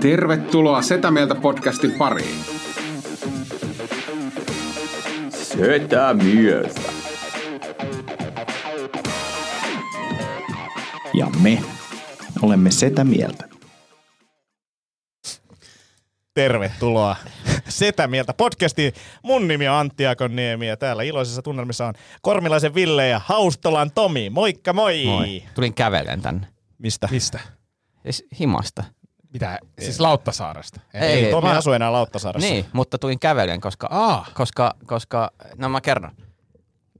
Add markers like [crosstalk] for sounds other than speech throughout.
Tervetuloa Setä Mieltä podcastin pariin. Setä mieltä. Ja me olemme Setä Mieltä. Tervetuloa Setä Mieltä podcastiin. Mun nimi on Antti Akoniemi ja täällä iloisessa tunnelmissa on Kormilaisen Ville ja Haustolan Tomi. Moikka moi! Moi. Tulin kävellen tänne. Mistä? Mistä? Siis himasta. Mitä? Siis Lauttasaaresta? Ei, Ei, Tomi mä- asuu enää Lauttasaaressa. Niin, mutta tulin kävellen, koska, Aa. koska, koska, no mä kerron.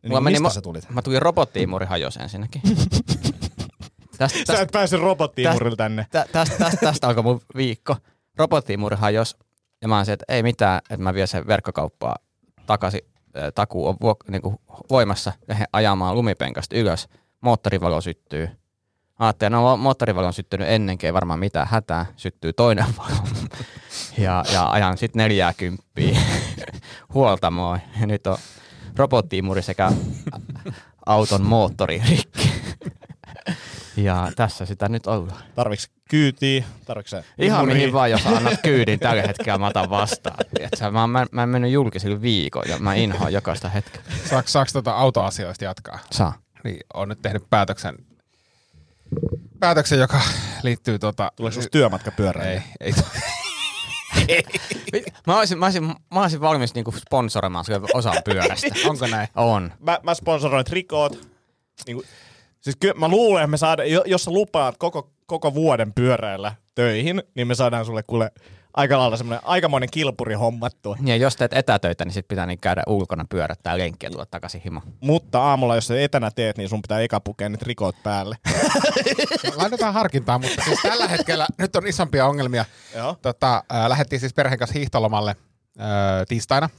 Niin mistä mo- sä tulit? Mä tulin robottiimuri hajos ensinnäkin. [laughs] tästä, Sä tästä, et päässyt robottiimurilla tänne. tä, tästä, tästä, tästä alkoi mun viikko. Robottiimuri hajos. Ja mä oon se, että ei mitään, että mä vien sen verkkokauppaa takaisin. Äh, Takuu on vuok, niinku voimassa lähden ajamaan lumipenkasta ylös. Moottorivalo syttyy. Ajattelin, no moottorivalo on syttynyt ennenkin, ei varmaan mitään hätää. Syttyy toinen valo. ja, ja ajan sitten neljääkymppiä [laughs] huoltamoon. Ja nyt on robottiimuri sekä auton moottori rikki. ja tässä sitä nyt ollaan. Tarviks kyytiä? Tarviks Ihan imuria? mihin vaan, jos annat [laughs] kyydin tällä hetkellä, mä otan vastaan. Tiedätkö? Mä, mä, mä en mennyt julkisille viikon ja mä inhoan jokaista hetkeä. Saaks, saaks tota autoasioista jatkaa? Saa. Niin, on nyt tehnyt päätöksen, päätöksen joka liittyy tota... Tuleeko susta työmatka pyöräilyyn? Ei, [laughs] ei. Mä olisin, mä olisin, mä olisin valmis niinku sponsoroimaan osan pyörästä. [laughs] Onko näin? On. Mä, mä sponsoroin trikoot. Niin kuin, siis kyllä mä luulen, että me saadaan, jo- jos sä lupaat koko, koko vuoden pyöräillä töihin, niin me saadaan sulle kuule aika lailla semmoinen aikamoinen kilpuri hommattua. Ja jos teet etätöitä, niin sit pitää niin käydä ulkona pyörättää lenkkiä ja tulla takaisin himo. Mutta aamulla, jos etänä teet, niin sun pitää eka pukea ne trikoot päälle. [laughs] Laitetaan harkintaa, mutta siis tällä hetkellä nyt on isompia ongelmia. Joo. Tota, äh, lähdettiin siis perheen kanssa hiihtolomalle äh, tiistaina.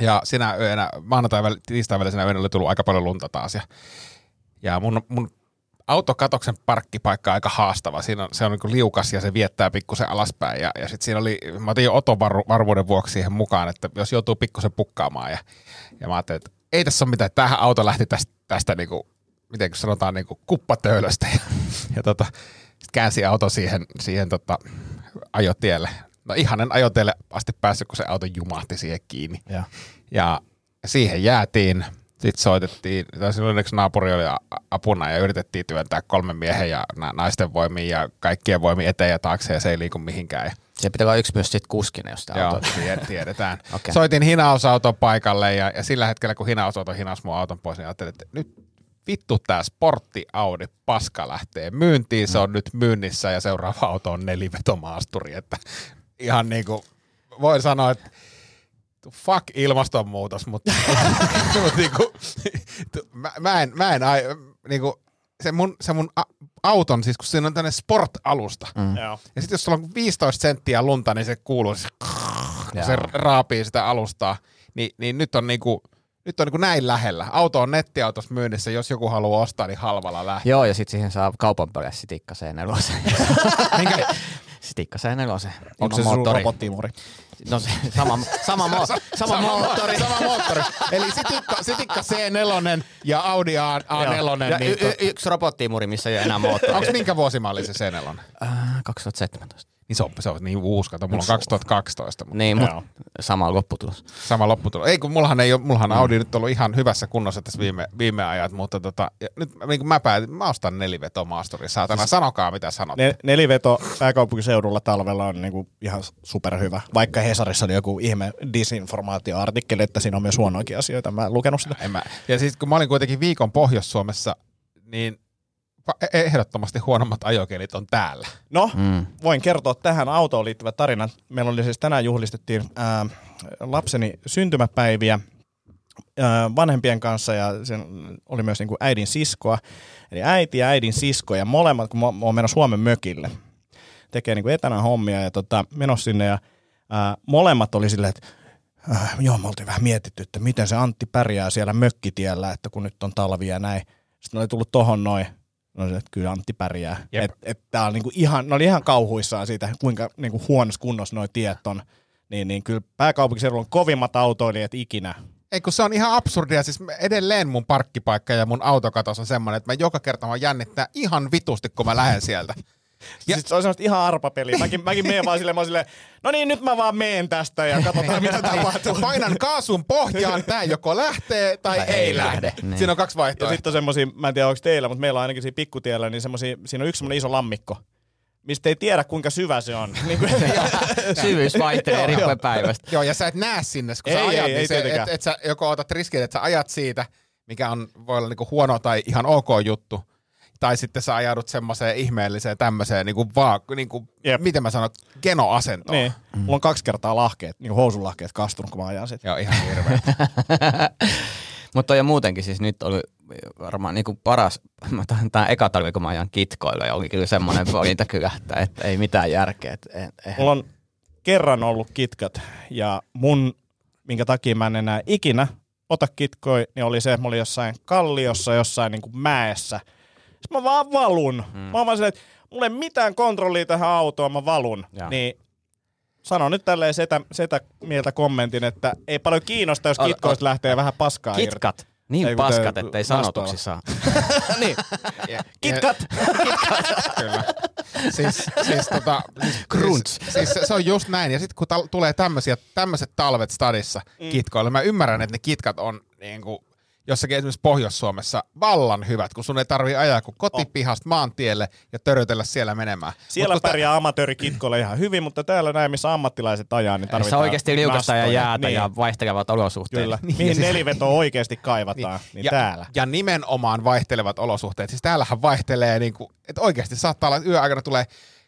Ja sinä yönä, maanantai väl- tiistain välisenä yönä oli tullut aika paljon lunta taas. Ja, ja mun, mun autokatoksen parkkipaikka aika haastava. Siinä on, se on niin liukas ja se viettää pikkusen alaspäin. Ja, ja sitten siinä oli, mä otin jo Oton varu, varmuuden vuoksi siihen mukaan, että jos joutuu pikkusen pukkaamaan. Ja, ja mä ajattelin, että ei tässä ole mitään. Tämähän auto lähti tästä, tästä niinku, miten sanotaan, niinku kuppatöölöstä. Ja, ja tota, sitten käänsi auto siihen, siihen tota, ajotielle. No ihanen ajotielle asti päässyt, kun se auto jumahti siihen kiinni. Ja. Ja siihen jäätiin. Sitten soitettiin, tai silloin onneksi naapuri oli apuna ja yritettiin työntää kolmen miehen ja na- naisten voimiin ja kaikkien voimiin eteen ja taakse ja se ei liiku mihinkään. Se pitää olla yksi myös sit kuskinen, jos tämä Joo, auto. [laughs] tie- tiedetään. [laughs] Okei. Soitin hinausauton paikalle ja, ja sillä hetkellä, kun hinausauto hinasi mun auton pois, niin ajattelin, että nyt vittu tää sportti Audi paska lähtee myyntiin, se on nyt myynnissä ja seuraava auto on nelivetomaasturi, että ihan niinku voin sanoa, että fuck ilmastonmuutos, mutta, [laughs] mutta niinku, mä, mä, en, mä en ai, niinku, se mun, se mun a- auton, siis kun siinä on tänne sport-alusta, mm. Ja sitten jos sulla on 15 senttiä lunta, niin se kuuluu, se, kun se raapii sitä alustaa, niin, niin nyt on niinku, nyt on niinku näin lähellä. Auto on nettiautossa myynnissä, jos joku haluaa ostaa, niin halvalla lähtee. Joo, ja sitten siihen saa kaupan päälle sitikka C4. Minkä, [laughs] sitikka C4. Onko se sun robottiimuri? No se, sama, sama, mo, [laughs] sama moottori. Sama moottori. Eli sitikka, sitikka C4 ja Audi A, A4. Ja niin, y- y- yksi robottiimuri, missä ei ole enää [laughs] moottori. Onko minkä vuosimalli se C4? Äh, 2017. Niin se on, se on niin uusi, kato, mulla on 2012, mutta Niin, mutta sama lopputulos. sama lopputulos. Ei kun mullahan ei ole, mullahan Audi nyt ollut ihan hyvässä kunnossa tässä viime, viime ajat, mutta tota, ja nyt niin kuin mä päätin, mä ostan nelivetomaasturi, saatana, sanokaa mitä sanot. Ne, neliveto pääkaupunkiseudulla talvella on niinku ihan superhyvä. Vaikka Hesarissa oli joku ihme disinformaatioartikkeli, että siinä on myös huonoakin asioita. Mä en lukenut sitä. En mä. Ja siis kun mä olin kuitenkin viikon Pohjois-Suomessa, niin ehdottomasti huonommat ajokelit on täällä. No, Mm. voin kertoa tähän autoon liittyvät tarinat. Meillä oli siis tänään juhlistettiin ää, lapseni syntymäpäiviä ää, vanhempien kanssa ja sen oli myös niin kuin äidin siskoa. Eli äiti ja äidin sisko ja molemmat, kun mä mä oon menossa Suomen mökille, tekee niin kuin etänä hommia ja tota, menossa sinne ja ää, molemmat oli silleen, että äh, joo, me oltiin vähän mietitty, että miten se Antti pärjää siellä mökkitiellä, että kun nyt on talvi ja näin. Sitten ne oli tullut tohon noin, no se, että kyllä Antti pärjää. Jep. Et, et tää on niinku ihan, ne oli ihan kauhuissaan siitä, kuinka niinku huonossa kunnossa noi tiet on. Niin, niin kyllä pääkaupunkiseudulla on kovimmat autoilijat ikinä. Ei kun se on ihan absurdia, siis edelleen mun parkkipaikka ja mun autokatos on semmoinen, että mä joka kerta mä jännittää ihan vitusti, kun mä lähden sieltä. Ja- Siis se on semmoista ihan arpapeliä. Mäkin, mäkin menen vaan silleen, mä silleen, no niin, nyt mä vaan meen tästä ja katsotaan mitä tapahtuu. Painan kaasun pohjaan, tää joko lähtee tai, Tai ei, ei lähde. lähde, niin. Siinä on kaksi Ja vaihtoehtoa. sitten on semmosia, mä en tiedä onko teillä, mutta meillä on ainakin siinä pikkutiellä, niin semmosia, siinä on yksi semmoinen iso lammikko, mistä ei tiedä kuinka syvä se on. [laughs] Niin kuin, Syvyys vaihtelee Joo, riippuen joo. päivästä. Joo, ja sä et näe sinne, kun Ei, sä ajat, ei, niin ei se, et, et sä joko otat riskin, että sä ajat siitä, mikä on, voi olla niinku huono tai ihan ok juttu, tai sitten sä ajaudut semmoiseen ihmeelliseen tämmöiseen, niinku vaan, niinku, Jep. miten mä sanon, genoasentoon. niin. Mulla on kaksi kertaa lahkeet, niin housunlahkeet kastunut, kun mä ajan sit. Joo, ihan hirveä. [laughs] Mutta jo muutenkin siis nyt oli varmaan niin kuin paras, tämä eka talvi, kun mä ajan kitkoilla, ja oli kyllä semmoinen valinta kyllä, että, että ei mitään järkeä. Että, et, et, Mulla on kerran ollut kitkat ja mun, minkä takia mä en enää ikinä ota kitkoi, niin oli se, että mä olin jossain kalliossa, jossain niin kuin mäessä. Sitten mä vaan valun. Mm. Mä oon vaan silleen, että mulla ei mitään kontrollia tähän autoon, mä valun. Joo. Niin sano nyt tälleen setä, setä mieltä kommentin, että ei paljon kiinnosta, jos kitkoista lähtee vähän paskaa irti. kitkat, niin Ei, paskat, te- ettei sanotuksi saa. [laughs] [laughs] niin, Ja- kitkat! [laughs] Kyllä. Siis, siis, tota, siis, Crunch. Siis, siis se, on just näin. Ja sitten kun tal- tulee tämmöisiä, tämmöiset talvet stadissa mm. kitkoilla, mä ymmärrän, että ne kitkat on niin kuin, jossakin esimerkiksi Pohjois-Suomessa vallan hyvät, kun sun ei tarvii ajaa kuin kotipihasta maantielle ja törötellä siellä menemään. Siellä Mut kun pärjää amatöörikitkoilla ihan hyvin, mutta täällä näin, missä ammattilaiset ajaa, niin Se tarvitaan on oikeasti liukasta ja jäätä niin. ja vaihtelevat olosuhteet. Kyllä. [laughs] Niin, Mihin siis- nelivetoa oikeasti kaivataan, niin, niin ja, täällä. Ja nimenomaan vaihtelevat olosuhteet. Siis täällähän vaihtelee, niin kuin, että oikeasti saattaa olla, että yöaikana tulee,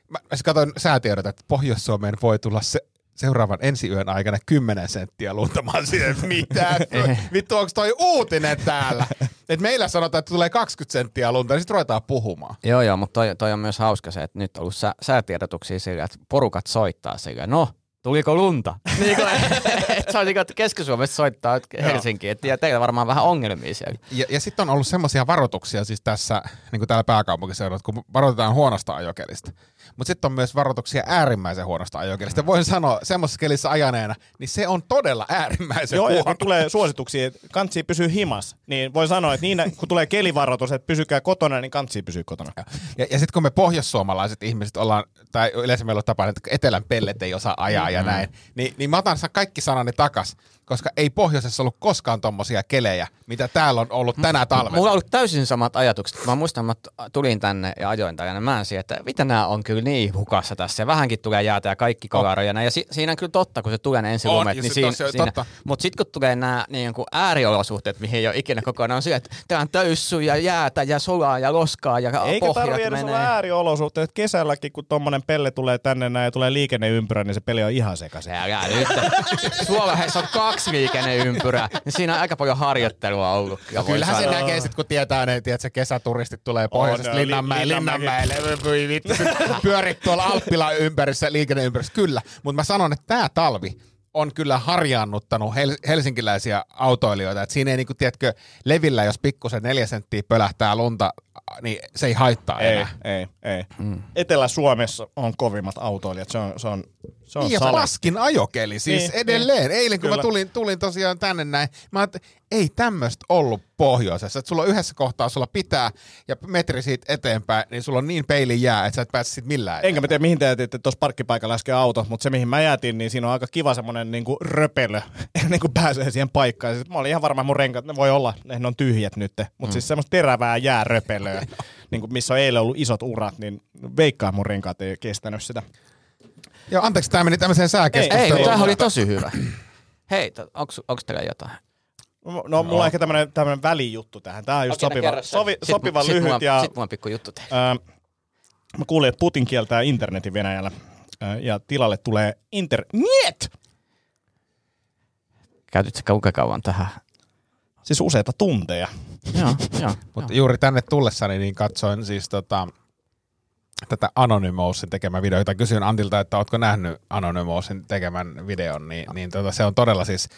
mä, mä siis katsoin säätiedot, että Pohjois-Suomeen voi tulla se, seuraavan ensi yön aikana 10 senttiä lunta. Mä oon silleen, mitä? [laughs] Vittu, onko toi uutinen täällä? Et meillä sanotaan, että tulee 20 senttiä lunta, niin sitten ruvetaan puhumaan. Joo, joo, mutta toi, toi on myös hauska se, että nyt on ollut sä, säätiedotuksia sillä, että porukat soittaa sillä, no, tuliko lunta? [laughs] niin kuin, [laughs] että se on niin kuin, että Keski-Suomesta soittaa Helsinkiin, että ja teillä varmaan vähän ongelmia siellä. Ja, ja sitten on ollut semmoisia varoituksia siis tässä, niin kuin täällä pääkaupunkiseudulla, että kun varoitetaan huonosta ajokelista. Mutta sitten on myös varoituksia äärimmäisen huonosta ajokelista. Voin sanoa semmoisessa kelissä ajaneena, niin se on todella äärimmäisen Joo, ja huono. kun tulee suosituksia, että kansi pysyy himas, niin voi sanoa, että niin, kun tulee kelivaroitus, että pysykää kotona, niin kansi pysyy kotona. Ja, ja sitten kun me pohjoissuomalaiset ihmiset ollaan, tai yleensä meillä on tapana, että etelän pellet ei osaa ajaa Mm-hmm. ja näin, niin, niin mä otan kaikki sanani takas, koska ei pohjoisessa ollut koskaan tommosia kelejä, mitä täällä on ollut tänä talvena. Mulla on ollut täysin samat ajatukset. Mä muistan, että mä tulin tänne ja ajoin tänne mä siihen, että mitä nämä on kyllä niin hukassa tässä. Ja vähänkin tulee jäätä ja kaikki kolaroja. Ja si- siinä on kyllä totta, kun se tulee ne On, ensilumet. ja Niin se siinä, siinä. totta. Mutta sitten kun tulee nämä niin kuin ääriolosuhteet, mihin ei ole ikinä kokonaan, on se, että tää on töyssy ja jäätä ja sulaa ja loskaa ja Eikä pohjat tarvitse edes olla menee. ääriolosuhteet. Kesälläkin, kun tommonen pelle tulee tänne näin ja tulee liikenneympyrä, niin se peli on ihan sekaisin. Älä nyt. Suomessa on kaksi liikenneympyrää, niin siinä on aika paljon harjoittelua ollut. Ja voi Kyllähän se näkee sit, kun tietää ne, tiedätkö, kesäturistit tulee pohjoisesta Linnanmäelle. Linnanmäelle, voi vittu, sit [laughs] pyörit tuolla Alppila ympärissä, liikenneympärissä, kyllä. Mutta mä sanon, että tämä talvi on kyllä harjaannuttanut hel- helsinkiläisiä autoilijoita. Et siinä ei, niinku, tiedätkö, levillä, jos pikkusen neljä senttiä pölähtää lunta, niin se ei haittaa Ei, enää. ei, ei. Mm. Etelä-Suomessa on kovimmat autoilijat. Se on, se on, se on Niin, ja sale. paskin ajokeli siis Niin, edelleen. Eilen kun Kyllä. mä tulin, tulin tosiaan tänne näin, mä ajattelin, ei tämmöistä ollut pohjoisessa. Että sulla on yhdessä kohtaa, sulla pitää, ja metri siitä eteenpäin, niin sulla on niin peili jää, että sä et pääse siitä millään Enkä mä tiedä, mihin te jätitte tuossa parkkipaikalla äsken auto, mutta se, mihin mä jätin, niin siinä on aika kiva semmoinen niinku röpelö, [laughs] ennen kuin pääsee siihen paikkaan. Siis mä olin ihan varma, mun renkaat, ne voi olla, ne on tyhjät nyt, mutta mm. siis semmoista terävää jääröpelöä, [laughs] niinku missä on eilen ollut isot urat, niin veikkaa mun renkaat ei kestänyt sitä. Joo, anteeksi, tämä meni tämmöiseen Ei, sääkeskusteluun. mutta tämähän oli tosi hyvä. Hei, onko teillä jotain? No, mulla on ehkä tämmönen, tämmönen välijuttu tähän. Tää on just Okei, no sopiva, sovi, Sit sopiva sit lyhyt mulla, ja Sitten mulla on pikku juttu teille. ää, mä kuulin, että Putin kieltää internetin Venäjällä ää, ja tilalle tulee internet! Käytit sä kuinka kauan tähän? Siis useita tunteja. joo, joo. Mutta juuri tänne tullessani niin katsoin siis tota, tätä Anonymousin tekemä video, jota kysyin Antilta, että ootko nähnyt Anonymousin tekemän videon, niin, niin tota, se on todella siis,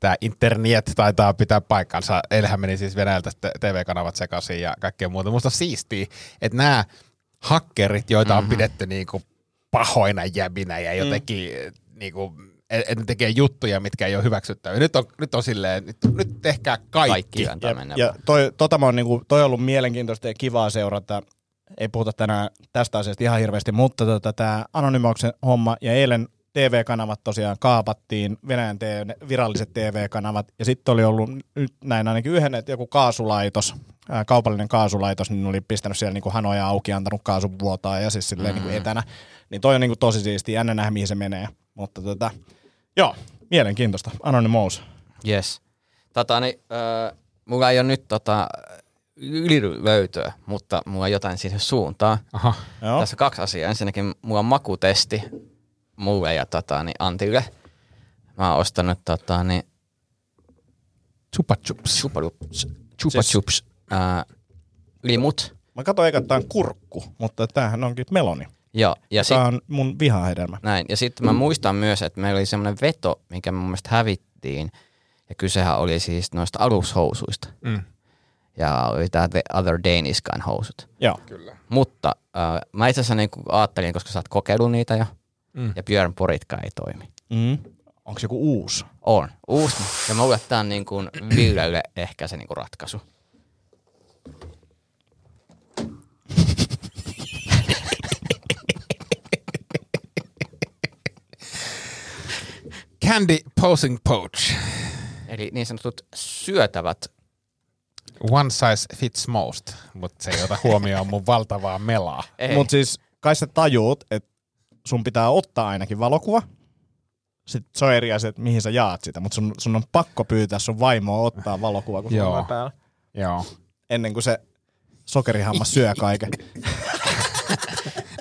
tämä internet taitaa pitää paikkansa. Eilähän meni siis Venäjältä TV-kanavat sekaisin ja kaikkea muuta. Musta siistiä, että nämä hakkerit, joita on Mhm. pidetty niinku pahoina jäbinä ja jotenkin mm. niinku, että ne tekee juttuja, mitkä ei ole hyväksyttäviä. Nyt on, nyt on silleen, nyt, nyt tehkää kaikki. Kaikki Ja, ja toi, tota mä oon niinku, toi on ollut mielenkiintoista ja kivaa seurata ei puhuta tänään tästä asiasta ihan hirveästi, mutta tota, tämä Anonymouksen homma ja eilen TV-kanavat tosiaan kaapattiin, Venäjän TV, viralliset TV-kanavat, ja sitten oli ollut nyt näin ainakin yhden, että joku kaasulaitos, ää, kaupallinen kaasulaitos, niin oli pistänyt siellä niin kuin hanoja auki, antanut kaasun vuotaa ja siis silleen niin kuin etänä. Niin toi on niin kuin tosi siistiä, jännä nähdä mihin se menee. Mutta tota, joo, mielenkiintoista. Anonymous. Yes. Tota, niin, äh, mulla ei ole nyt tota, ylilöytöä, mutta mulla on jotain siihen suuntaan. Aha. Joo. Tässä on kaksi asiaa. Ensinnäkin mulla on makutesti mulle ja tota, niin Antille. Mä oon ostanut tota, niin, Chupa chups. chupa chups, chupa Siis- chups ää, limut. Mä katsoin eka, että tää on kurkku, mutta tämähän onkin meloni. Joo, ja Tämä sit, on mun vihahedelmä. näin. Ja sitten mä muistan myös, että meillä oli semmoinen veto, mikä mun mielestä hävittiin. Ja kysehän oli siis noista alushousuista. Mm. Ja oli tää The Other Danish Kind housut. Joo. Kyllä. Mutta äh, mä itse asiassa niin ajattelin, koska sä oot kokeillut niitä jo, Mm. ja Björn Poritka ei toimi. Mm. Onko joku uusi? On. Uusi. Ja mä luulen, että tää on niin kuin ehkä se niin kuin ratkaisu. Candy Posing Pouch. Eli niin sanotut syötävät. One size fits most, mutta se ei ota huomioon mun valtavaa melaa. [laughs] Mutta siis kai sä tajuut, että sun pitää ottaa ainakin valokuva. Sitten se on eri asia, että mihin sä jaat sitä, mutta sun, sun on pakko pyytää sun vaimoa ottaa valokuva, kun Joo. sulla on päällä. Joo. Ennen kuin se sokerihammas syö kaiken. [laughs]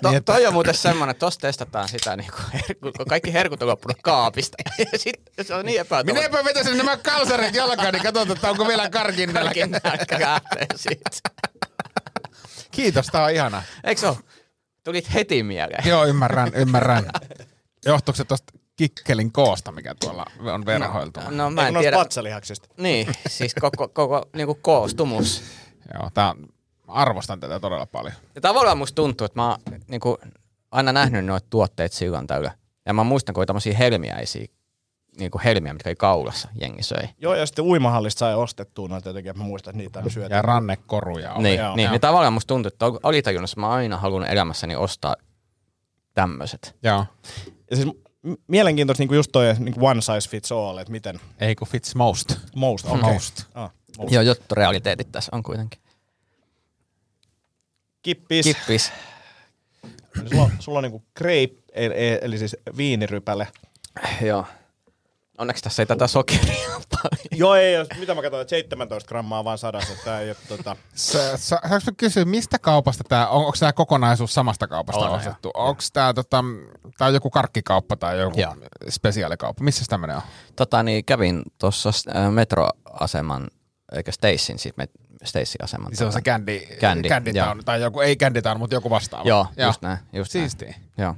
To, toi on muuten semmoinen, että tossa testataan sitä, niin kuin [laughs] herku, kun kaikki herkut on loppunut kaapista. [laughs] Ja sitten se on niin epätoivottavaa. Minäpä vetäisin nämä kalsarit jalkaan, niin katsotaan, että onko vielä karkin nälkä. Kiitos, tää on ihana. Eikö se ole? Tulit heti mieleen. Joo, ymmärrän, ymmärrän. Johtuuko se tosta kikkelin koosta, mikä tuolla on verhoiltu? No mä Eikö en noista tiedä. vatsalihaksista? Niin, siis koko, koko niin koostumus. Joo, tää on, mä arvostan tätä todella paljon. Ja tavallaan musta tuntuu, että mä oon niin kuin, aina nähnyt noita tuotteita silloin tällä. Ja mä muistan, kun oli tämmöisiä helmiäisiä, niin kuin helmiä, mitkä oli kaulassa, jengi söi. Joo, ja sitten uimahallista sai ostettua noita jotenkin, että mä muistan, että niitä on syöty. Ja rannekoruja on. Niin, joo. niin, Joo. niin tavallaan musta tuntuu, että oli tajunnassa, mä oon aina halunnut elämässäni ostaa tämmöiset. Joo. Ja siis mielenkiintoista niin just toi niin kuin one size fits all, että miten Ei kun fits most. most, okay. Most. Ah, most. Joo, jotkut realiteetit tässä on kuitenkin. Kippis. Kippis. Sulla, on- sulla on niinku grape, eli, eli siis viinirypäle. Joo. Onneksi tässä ei tätä sokeria ole paljon. Joo, ei, jos, mitä mä katsoin, että 17 grammaa vaan sadassa, että tää ei ole tota... Sa- Saanko mä kysyä, mistä kaupasta tämä, on, onko tämä kokonaisuus samasta kaupasta On, ostettu? Onko tämä tota, tää on joku karkkikauppa tai joku Joo. spesiaalikauppa? Missä tämmöinen on? Tota, niin kävin tuossa äh, metroaseman, eikä Stacyn, siis met, Stacey-aseman. Niin se on se Candy, Candy, Candy joo. Town, tai joku, ei Candy Town, mutta joku vastaava. Joo, just näin. Just näin. Siistiä. Joo.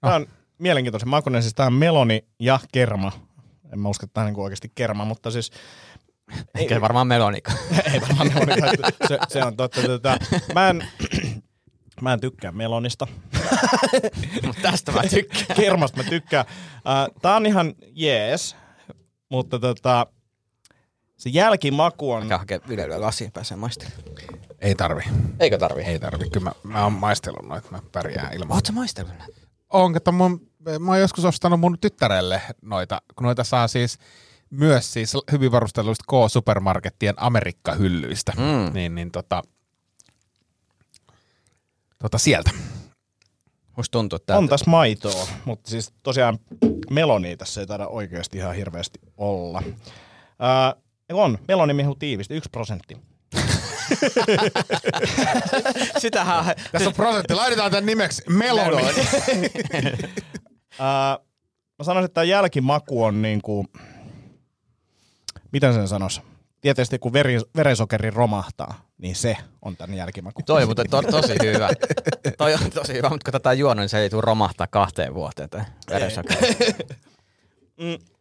Tää on mielenkiintoisen makuinen, siis tää on meloni ja kerma. En mä usko, että tää on niinku oikeasti kerma, mutta siis... Eikä varmaan melonika. ei varmaan meloni, [laughs] se, se, on totta. Tota, mä, en, [clears throat] mä en tykkää melonista. [laughs] Mutta tästä mä tykkään. Kermasta mä tykkään. Tää on ihan jees, mutta tota, se jälkimaku on... Mikä hakee Ylellä lasiin pääsee maistelemaan. Ei tarvi. Eikö tarvi? Ei tarvi. Kyllä mä, mä oon maistellut noita, mä pärjään ilman. Oot sä maistellut näitä? On, että mun, mä oon joskus ostanut mun tyttärelle noita, kun noita saa siis myös siis hyvin varusteluista K-supermarkettien Amerikka-hyllyistä. Mm. Niin, niin tota, tota sieltä. Musta tuntuu, että On tässä maitoa, mutta siis tosiaan melonia tässä ei taida oikeasti ihan hirveästi olla. Uh, on, melonimihu tiivisti, yksi prosentti. [laughs] Sitähän Tässä on prosentti. Laitetaan tämän nimeksi Meloni. Uh, [laughs] mä sanoisin, että tämä jälkimaku on niinku, miten sen sanois? Tietysti kun veri, veresokeri romahtaa, niin se on tämän jälkimaku. Toi on to, tosi hyvä. Toi on tosi hyvä, mutta kun tätä on juonut, niin se ei tule romahtaa kahteen vuoteen. Tai verensokeri. [laughs]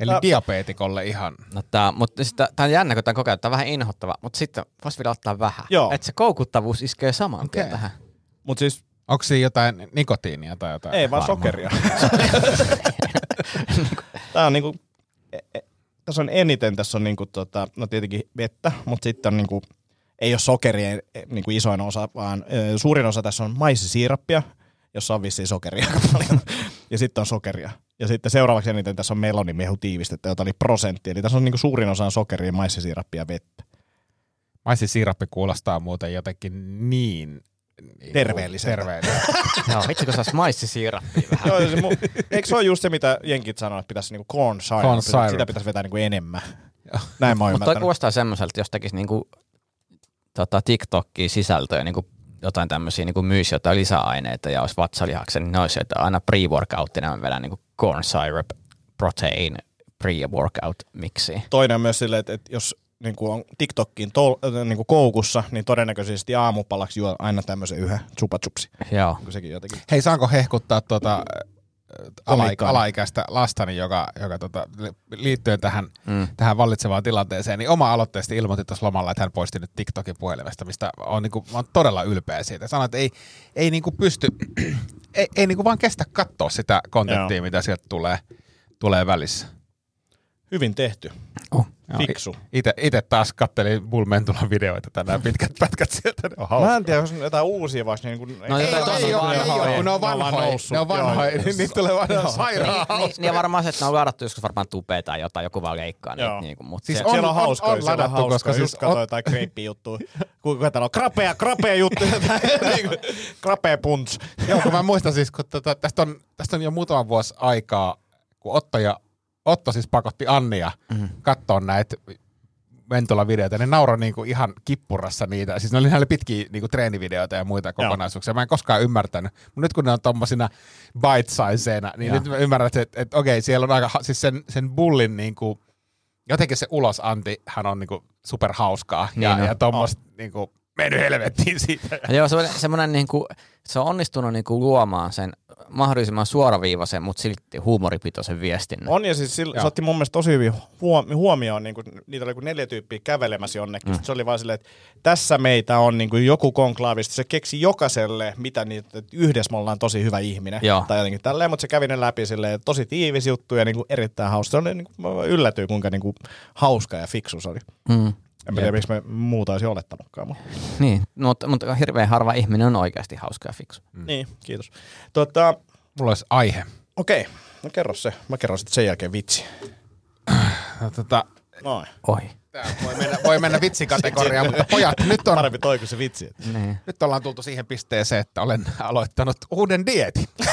Eli Tää- diabeetikolle ihan. No tää, mutta siis tää, on jännä, kun tää kokee, tää on vähän inhottava, mutta sitten vois vielä ottaa vähän. Joo. Että se koukuttavuus iskee saman tien Okei. tähän. Mutta siis Onko siinä jotain nikotiinia tai jotain? ei vaan Varmaan. sokeria. [laughs] [laughs] Tää on niinku, e- e- tässä on eniten, tässä on niinku tota, no tietenkin vettä, mutta sitten on niinku ei ole sokerien niin kuin isoin osa, vaan ö, suurin osa tässä on maissisiirappia, jossa on vissiin sokeria aika paljon. [laughs] Ja sitten on sokeria. Ja sitten seuraavaksi eniten tässä on melonimehu tiivistettä, jota oli prosentti. Eli tässä on niin kuin suurin osa on sokeria, maissisiirappia ja vettä. Maissisiirappi kuulostaa muuten jotenkin niin... niin Terveelliseltä. Terveelliseltä. [laughs] Joo, vitsi kun saisi maissisiirappia vähän. Joo, se mu- eikö se ole just se, mitä jenkit sanoo, että pitäisi niinku corn syrup, Corn sitä- syrup. sitä pitäisi vetää niinku enemmän. Näin mä oon Mutta kuulostaa semmoiselta, jos tekisi niinku, tota, TikTokia sisältöä, niinku jotain tämmöisiä niinku myisi jotain lisäaineita ja olisi vatsalihaksen, niin ne olisi, että aina pre-workouttina mä vedän niinku corn syrup protein pre-workout miksi. Toinen on myös silleen, että, että jos niinku on TikTokkiin tol, äh, niinku koukussa, niin todennäköisesti aamupalaksi juo aina tämmöisen yhden chupachupsi. Joo. Sekin jotenkin. Hei, saanko hehkuttaa tuota, alaik- Komiikkaa. alaikäistä lastani, joka, joka tota, li- liittyen tähän, Mm. tähän vallitsevaan tilanteeseen, niin oma aloitteesti ilmoitti tuossa lomalla, että hän poisti nyt TikTokin puhelimesta, mistä on, niinku, mä oon todella ylpeä siitä. Sanoin, että ei, ei niinku pysty, [clears throat] ei, ei niinku vaan kestä katsoa sitä kontenttia, Joo. mitä sieltä tulee, tulee välissä. Hyvin tehty. Oh. Fiksu. Ite taas kattelin Bulmentulan videoita tänään, pitkät [laughs] pätkät sieltä, ne on hauska. Mä en tiedä, jos on jotain uusia vaikka niin kuin, No jotain tosi ei, oo, vanhoja. ei, oo, kun ne on vanhoja, ne on vanhoja, niin niitä tulee vaan Niin, sairaan niin, niin, ja varmaan se, että ne on ladattu joskus varmaan tupea tai jotain, joku vaan leikkaa niitä. Joo. Niinku, mutta Siis se, on- siellä on hauskoja, on siellä on ladattu, hauskoja. koska Just siis katsoin on- jotain kreippi-juttuja. Kuinka täällä on krapea, krapea juttu. [laughs] Niinku, krapea punts. Joo, kun mä muistan siis, kun tota, tästä, on, tästä on jo muutama vuosi aikaa, kun Otto, ja, Otto siis pakotti Annia mm. katsoa näitä Ventola-videoita, ne nauroi niinku ihan kippurassa niitä. Siis ne oli, ne oli pitkiä niinku treenivideoita ja muita kokonaisuuksia. Mä en koskaan ymmärtänyt. Mutta nyt kun ne on tommosina bite-sizeina, niin Joo. nyt mä ymmärrän, että, että, okei, siellä on aika, siis sen, sen bullin niinku, jotenkin se ulosanti, hän on niinku superhauskaa. Niin ja, on. ja tommoista niinku, mennyt helvettiin siitä. Ja [laughs] Joo, semmoinen, semmoinen niinku, se on onnistunut niinku luomaan sen mahdollisimman suoraviivaisen, mutta silti huumoripitoisen viestinnän. On ja siis sillä, se otti mun mielestä tosi hyvin huom- huomioon, niin kuin, niitä oli kuin neljä tyyppiä kävelemässä jonnekin. Mm. Se oli vaan silleen, että tässä meitä on niin kuin joku konklaavisti. Se keksi jokaiselle, mitä niitä, että yhdessä me ollaan tosi hyvä ihminen. Joo. Tai jotenkin tälleen, mutta se kävi ne läpi silleen, tosi tiivis juttu ja niin kuin erittäin hauska. Se oli, niin kuin, mä yllätyin, kuinka niin kuin hauska ja fiksu se oli. Mm. En mä tiedä, miksi me muuta olisi olettanutkaan. Mutta. Niin, mutta, mutta hirveän harva ihminen on oikeasti hauska ja fiksu. Mm. Niin, kiitos. Tota, Mulla olisi aihe. okei, no kerro se. Mä kerron sitten sen jälkeen vitsi. No, tota, Noin. Oi. Tää voi mennä, voi mennä vitsikategoriaan, [laughs] mutta pojat, nyt, on, Parempi toi kuin se vitsi. Niin. nyt ollaan tultu siihen pisteeseen, että olen aloittanut uuden dietin. [laughs]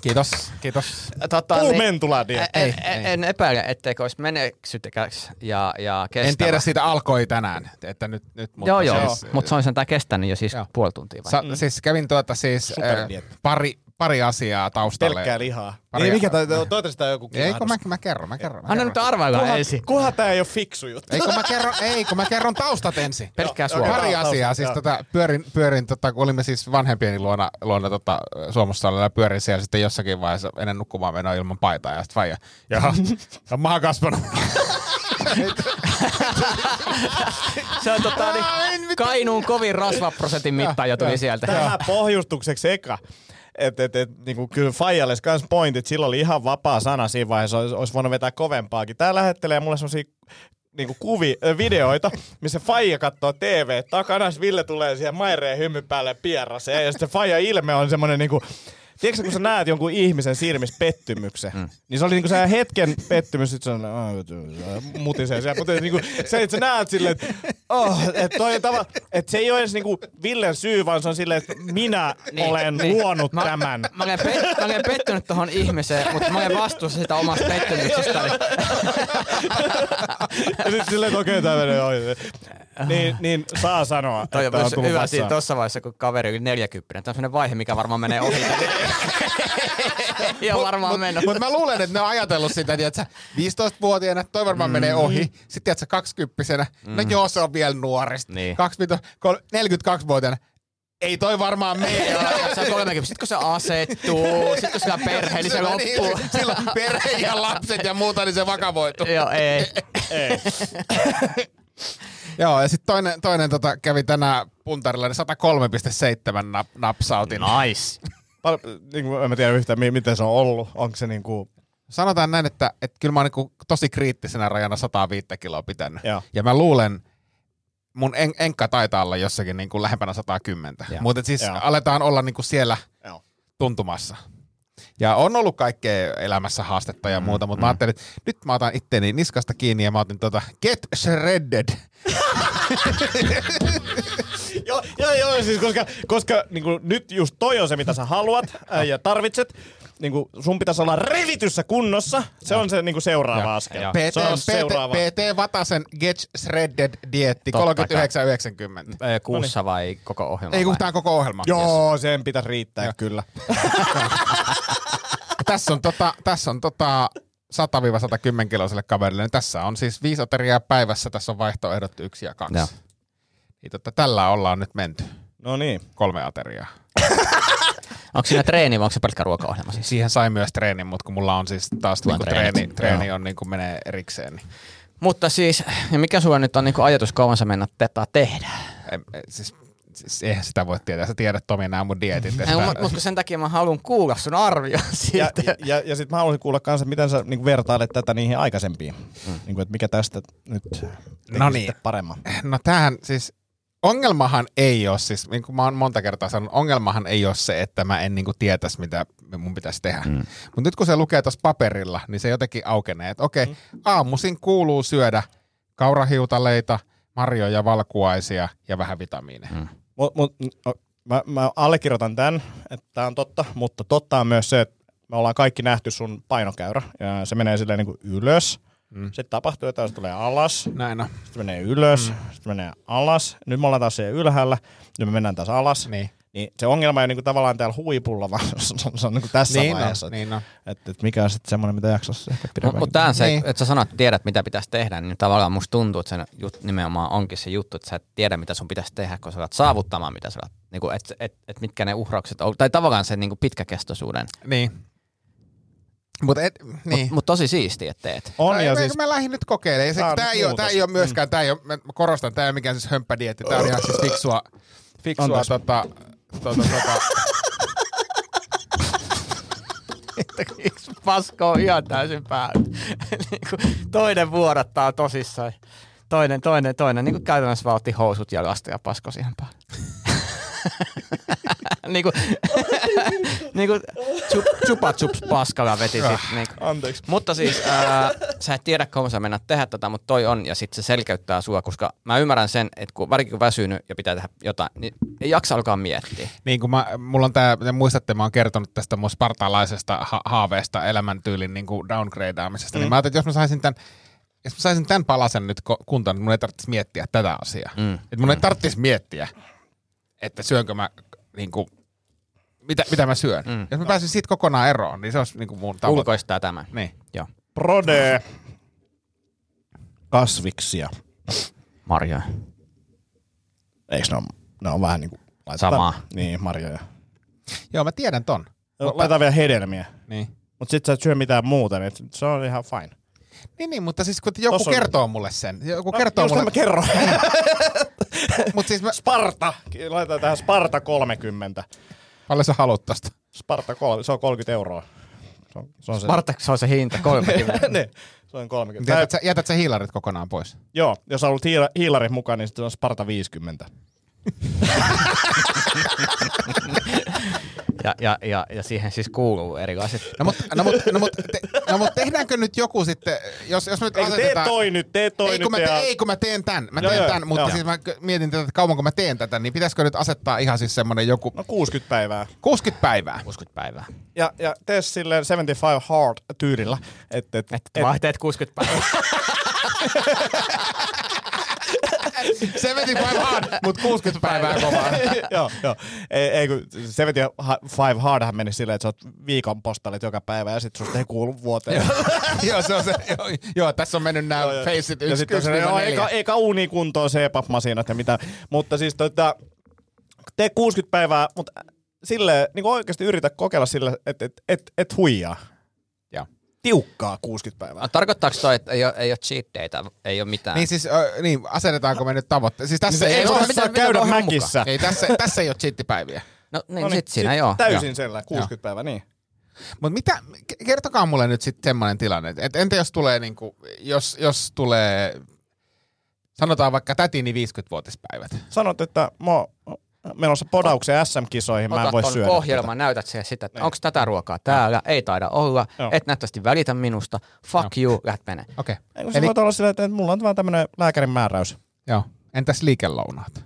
Kiitos, kiitos. Tota, Tuu niin, mentula die. en, Ei, en, ei. en epäile, etteikö olisi meneksytekäs ja, ja kestävä. En tiedä, siitä alkoi tänään, että nyt, nyt mutta Joo, joo, siis, mutta se on sentään kestänyt jo siis Joo. puoli tuntia. Vai? Sa, siis kävin tuota siis äh, pari, pari asiaa taustalle. Pelkkää lihaa. Pari- Ei, mikä tää, toivottavasti tää on joku Ei, kun kilahdus. mä, mä kerron, mä kerron. Mä Anna nyt arvailla ensin. kunhan tää ei ole fiksu juttu. Ei kun mä kerron, ei, kun mä kerron taustat ensin. [laughs] Pelkkää suolaa. Pari Joo, asiaa. Siis tota, pyörin, pyörin tota, kun olimme siis vanhempieni luona, luona tota, Suomussalilla ja pyörin siellä sitten jossakin vaiheessa ennen nukkumaan menoa ilman paitaa ja sitten faija. Jaha, on maha kasvanut. Se on tota, niin, Kainuun kovin rasvaprosentin mittaaja tuli sieltä. Tämä pohjustukseksi eka. Et, et, et, niinku, kyllä Fajalle kans pointit, sillä oli ihan vapaa sana siinä vaiheessa, olisi, olisi voinut vetää kovempaakin. Tää lähettelee mulle semmosia niinku kuvi, videoita, missä Faija katsoo TV takana, Ville tulee siihen maireen hymy päälle pierraseen, ja sitten Faija ilme on semmonen niinku, Tiedätkö, kun sä näet jonkun ihmisen silmissä pettymyksen, mm. niin se oli niinku se hetken pettymys, sit se on "Aa, mutisee siellä, mutta niinku, se, että sä näet silleen, että oh, et toi on tava, et se ei ole edes niinku Villen syy, vaan se on silleen, että minä niin, olen niin. luonut Mä, tämän. mä, olen pet, mä olen pettynyt tohon ihmiseen, mutta mä olen vastuussa sitä omasta pettymyksestäni. [laughs] Ja sit silleen, että okei, okay, tää menee ohi. Niin, niin saa sanoa, Toi on että on tullut hyvä siinä tuossa vaiheessa, kun kaveri oli 40. Tämä on sellainen vaihe, mikä varmaan menee ohi. [laughs] [laughs] Ei ole varmaan mennyt. Mutta mä luulen, että ne on ajatellut sitä, että 15-vuotiaana toi varmaan mm. menee ohi. Sitten tiedätkö, 20 mm. no joo, se on vielä nuori. Niin. 42-vuotiaana, ei toi varmaan mene. [laughs] Joo, ja se on 30. Sitten kun se asettuu, sitten kun sillä on perhe, niin se loppuu. Niin, silloin perhe ja lapset ja muuta, niin se vakavoituu. Joo, ei. Ei. Joo, ja sitten toinen, toinen tota, kävi tänään puntarilla, niin 103,7 nap, napsautin. Nice. Pal- niin kuin, en mä tiedä yhtään, mi- miten se on ollut. Onko se niinku Sanotaan näin, että, että kyllä mä oon niin tosi kriittisenä rajana 105 kiloa pitänyt. Joo. Ja mä luulen, mun en, enkka taitaa olla jossakin niin kuin lähempänä 110. Joo. Mutta siis Joo. aletaan olla niin kuin siellä Joo. tuntumassa. Ja on ollut kaikkea elämässä haastetta ja muuta, mutta mä ajattelin, että nyt mä otan itteni niskasta kiinni ja mä otin tota Get Shredded. [laughs] Joo, joo, joo, siis koska, koska niin kuin, nyt just toi on se, mitä sä haluat ää, ja tarvitset. Niin kuin, sun pitäisi olla revityssä kunnossa. Se on se niin kuin seuraava Joo, askel. joo. PT, Se on seuraava. PT, PT Vatasen Get Shredded dietti, Totta kai. 39,90. Ö, Kuussa vai koko ohjelma? Ei kun on koko ohjelma. Joo, sen pitäisi riittää Joo. kyllä. [laughs] tässä on, tota, tässä on tota 100-110 kiloiselle kaverille. Niin tässä on siis viisi ateriaa päivässä, tässä on vaihtoehdot yksi ja kaksi. Joo. Niin tota, tällä ollaan nyt menty. No niin. Kolme ateriaa. [laughs] Onko siinä treeni vai onko se pelkkä ruokaohjelma siis? Siihen sai myös treenin, mutta kun mulla on siis taas niinku treeni, treeni Joo. on niinku menee erikseen. Niin. Mutta siis, ja mikä sulla nyt on niinku ajatus kauan sä mennä tätä tehdä? En, en, siis, siis, eihän sitä voi tietää. Sä tiedät Tomi nämä mun dietit. Ei, mutta mut sen takia mä haluan kuulla sun arvio Ja, siitä. ja, ja, ja sitten mä haluaisin kuulla kanssa, että miten sä niin vertailet tätä niihin aikaisempiin. Mm. Niin kuin, että mikä tästä nyt No niin. sitten paremman. No tämähän siis, ongelmahan ei ole, siis niin kuin mä oon monta kertaa sanonut, ongelmahan ei ole se, että mä en niin kuin tietäisi, mitä mun pitäisi tehdä. Mm. Mutta nyt kun se lukee tuossa paperilla, niin se jotenkin aukenee, että okei, mm. aamuisin kuuluu syödä kaurahiutaleita, marjoja, valkuaisia ja vähän vitamiineja. Mm. Mut, mut, mä, mä allekirjoitan tämän, että tämä on totta, mutta totta on myös se, että me ollaan kaikki nähty sun painokäyrä ja se menee silleen niin kuin ylös. Mm. Sitten tapahtuu jotain, se tulee alas, Näin on. sitten menee ylös, mm. sitten menee alas. Nyt me ollaan taas siellä ylhäällä, nyt me mennään taas alas. Niin. Niin se ongelma ei ole niinku tavallaan täällä huipulla, vaan [laughs] se on, se on niinku tässä Niin vaiheessa. on, niin on. Että et mikä on sitten semmoinen, mitä jaksaisi ehkä Mutta pidemmän. mut tää on se, Niin. niin. että sä sanot, että tiedät mitä pitäisi tehdä, niin tavallaan musta tuntuu, että se jut, nimenomaan onkin se juttu, että sä et tiedä mitä sun pitäisi tehdä, kun sä alat saavuttamaan mitä sä alat, niin kuin, että et, et mitkä ne uhraukset on, tai tavallaan sen niin kuin pitkäkestoisuuden. Niin. Mutta et, Niin. niin. Mutta mut tosi siisti, että teet. on no, ja mä, siis, mä lähdin nyt kokeilemaan. Tämä ei, ole, tää muutos. ei ole myöskään, tää ei ole, mä korostan, tämä ei ole mikään siis hömppädietti. Tämä on ihan siis fiksua, fiksua tota, tota, tota, Paska on ihan täysin päällä. toinen vuodattaa tosissaan. Toinen, toinen, toinen. Niin kuin käytännössä vaan otti housut jalasta ja pasko siihen päälle. Niin kuin, [laughs] niin kuin chup, chupa chups paskalla veti sit. Niin kuin. anteeksi. Mutta siis ää, sä et tiedä kauan sä mennä tehdä tätä, mutta toi on ja sitten se selkeyttää sua, koska mä ymmärrän sen, että kun varsinkin kun väsynyt ja pitää tehdä jotain, niin ei jaksa alkaa miettiä. niin kuin mä, mulla on tää, te muistatte, mä oon kertonut tästä mun spartalaisesta ha- haaveesta elämäntyylin niin kuin downgradeaamisesta, mm. niin mä ajattelin, että jos mä saisin tämän, jos mä saisin tämän palasen nyt kuntoon, niin mun ei tarvitsisi miettiä tätä asiaa. Mm. Et mun ei tarvitsisi miettiä, että syönkö mä niin kuin, mitä, mitä mä syön. Mm. Jos mä pääsin siitä kokonaan eroon, niin se olisi niin kuin mun tavoite. Ulkoistaa tämän. Niin. Joo. Prode. Kasviksia. Marjoja. Eikö ne on, ne on vähän niin kuin... Samaa. Niin, marjoja. Joo, mä tiedän ton. Laitetaan vielä hedelmiä. Niin. Mutta sit sä et syö mitään muuta, niin se on ihan fine. Niin, niin, mutta siis kun joku Tossa on- kertoo mulle sen. Joku No, kertoo just mulle. mä kerron. [laughs] Mutta siis mä, Sparta. Laitetaan tähän Sparta 30. paljon sä haluat tosta? Sparta 3, se on 30 euroa. Se on, se on se. Spartak, se on se hinta, 30. [laughs] niin, se on 30. Tää, Jätät sä, jätät sä hiilarit kokonaan pois? joo, jos haluat hiila, hiilarit mukaan, niin sitten on Sparta 50. [laughs] ja, ja, ja, ja, siihen siis kuuluu erilaiset. No mutta no, mut, no, mut, te, no, mut tehdäänkö nyt joku sitten, jos, jos me nyt Ei, tee asetetaan... toi nyt, tee toi ei, nyt. kun mä, te, ja... ei, kun mä teen tämän. Mä Joo, teen joo, tämän, mutta joo. siis mä mietin tätä, että kauan kun mä teen tätä, niin pitäisikö nyt asettaa ihan siis semmonen joku No 60 päivää. 60 päivää. 60 päivää. Ja, ja tee silleen 75 hard tyylillä. Et, et, Et, et, vaan teet 60 päivää. [laughs] 75 hard, mutta 60 päivää kovaa. [laughs] joo, joo. Ei, ei kun 75 hardhan meni silleen, että sä oot viikon postalit joka päivä ja sit susta ei kuulu vuoteen. joo, [laughs] se on se. Joo, joo tässä on mennyt nämä faceit ja yksi, yksi, se, joo, neljä. eikä, eikä uuni kuntoon CPAP-masinat ja mitä. Mutta siis tota, tee 60 päivää, mutta silleen, niin oikeasti yritä kokeilla sillä, että et, et, et huijaa. Joo. Tiukkaa 60 päivää. No, Tarkoittaako toi, että ei ole, ei ole cheat dayta, ei ole mitään? Niin siis, ö, niin, asetetaanko me nyt tavoitteet? Siis tässä Niin ei, ei ole, saa mitä- mitä käydä mäkissä. ei tässä, tässä ei ole chittipäiviä. no niin, No sit siinä joo. Täysin sellainen, 60 päivää, niin. Mutta mitä, ke- kertokaa mulle nyt sitten semmoinen tilanne, että entä jos tulee, niinku, jos, jos tulee, sanotaan vaikka tätini 50-vuotispäivät. Sanot, että mä menossa podauksen SM-kisoihin, mä en Otat voi syödä ohjelman, näytät siihen sitä, että onko tätä ruokaa täällä, ei taida olla, Joo. et näyttävästi välitä minusta, fuck you, lähdet menee. Okei, tätä. Se Eli- voi olla silleen, että mulla on vaan tämmönen lääkärin määräys. joo. Entäs liikelounaat?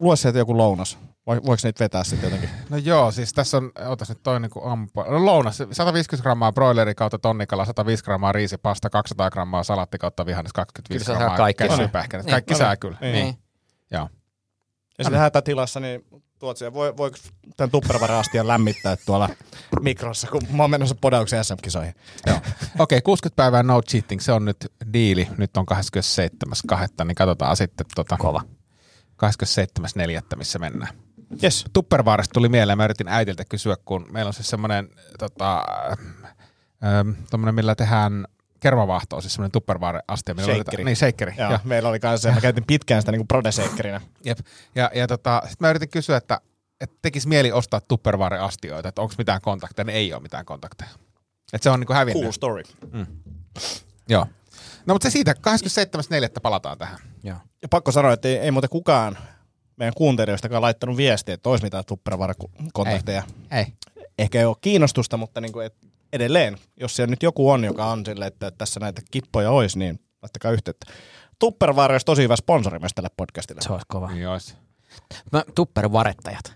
Lue sieltä joku lounas. Voiko niitä vetää sitten jotenkin? [laughs] No joo, siis tässä on, otas nyt toi niinku ampua. No lounas, 150 grammaa broileri kautta tonnikala, 105 grammaa riisipasta, 200 grammaa salatti kautta vihannes, 25 Kyllä grammaa kaikki. käsypähkinät. Niin. Kaikki No sää niin. kyllä. Niin. Niin. Joo. Ja sitten hätätilassa, niin tuot siihen, voi, voiko tämän tupperware-astian lämmittää tuolla mikrossa, kun mä oon menossa podauksen SM-kisoihin. Joo. Okei, 60 päivää no cheating, se on nyt diili. Nyt on 27.2. Niin katsotaan sitten tota, Kova. 27.4. missä mennään. Yes. Tupperwaresta tuli mieleen, mä yritin äitiltä kysyä, kun meillä on siis semmoinen, tota, ähm, millä tehdään kermavaahtoa, siis semmoinen Tupperware-astia. Shakeri. Niin, shakeri. Joo, Joo. meillä oli kanssa, mä käytin pitkään sitä niin prodeseikkerinä. Jep. Ja, ja tota, sitten mä yritin kysyä, että, että tekisi mieli ostaa Tupperware-astioita, että onko mitään kontakteja, niin ei ole mitään kontakteja. Että se on niinku hävinnyt. Cool story. Joo. No mutta se siitä, 27.4. palataan tähän. Joo. Ja pakko sanoa, että ei, ei muuten kukaan meidän kuuntelijoistakaan laittanut viestiä, että olisi mitään tupperware-kontakteja. Ei. Ehkä ei ole kiinnostusta, mutta niin kuin, et edelleen, jos siellä nyt joku on, joka on sille, että tässä näitä kippoja olisi, niin laittakaa yhteyttä. Tupperware olisi tosi hyvä sponsori myös tälle podcastille. Se olisi kova. Niin olisi. Mä, tuppervarettajat. [laughs]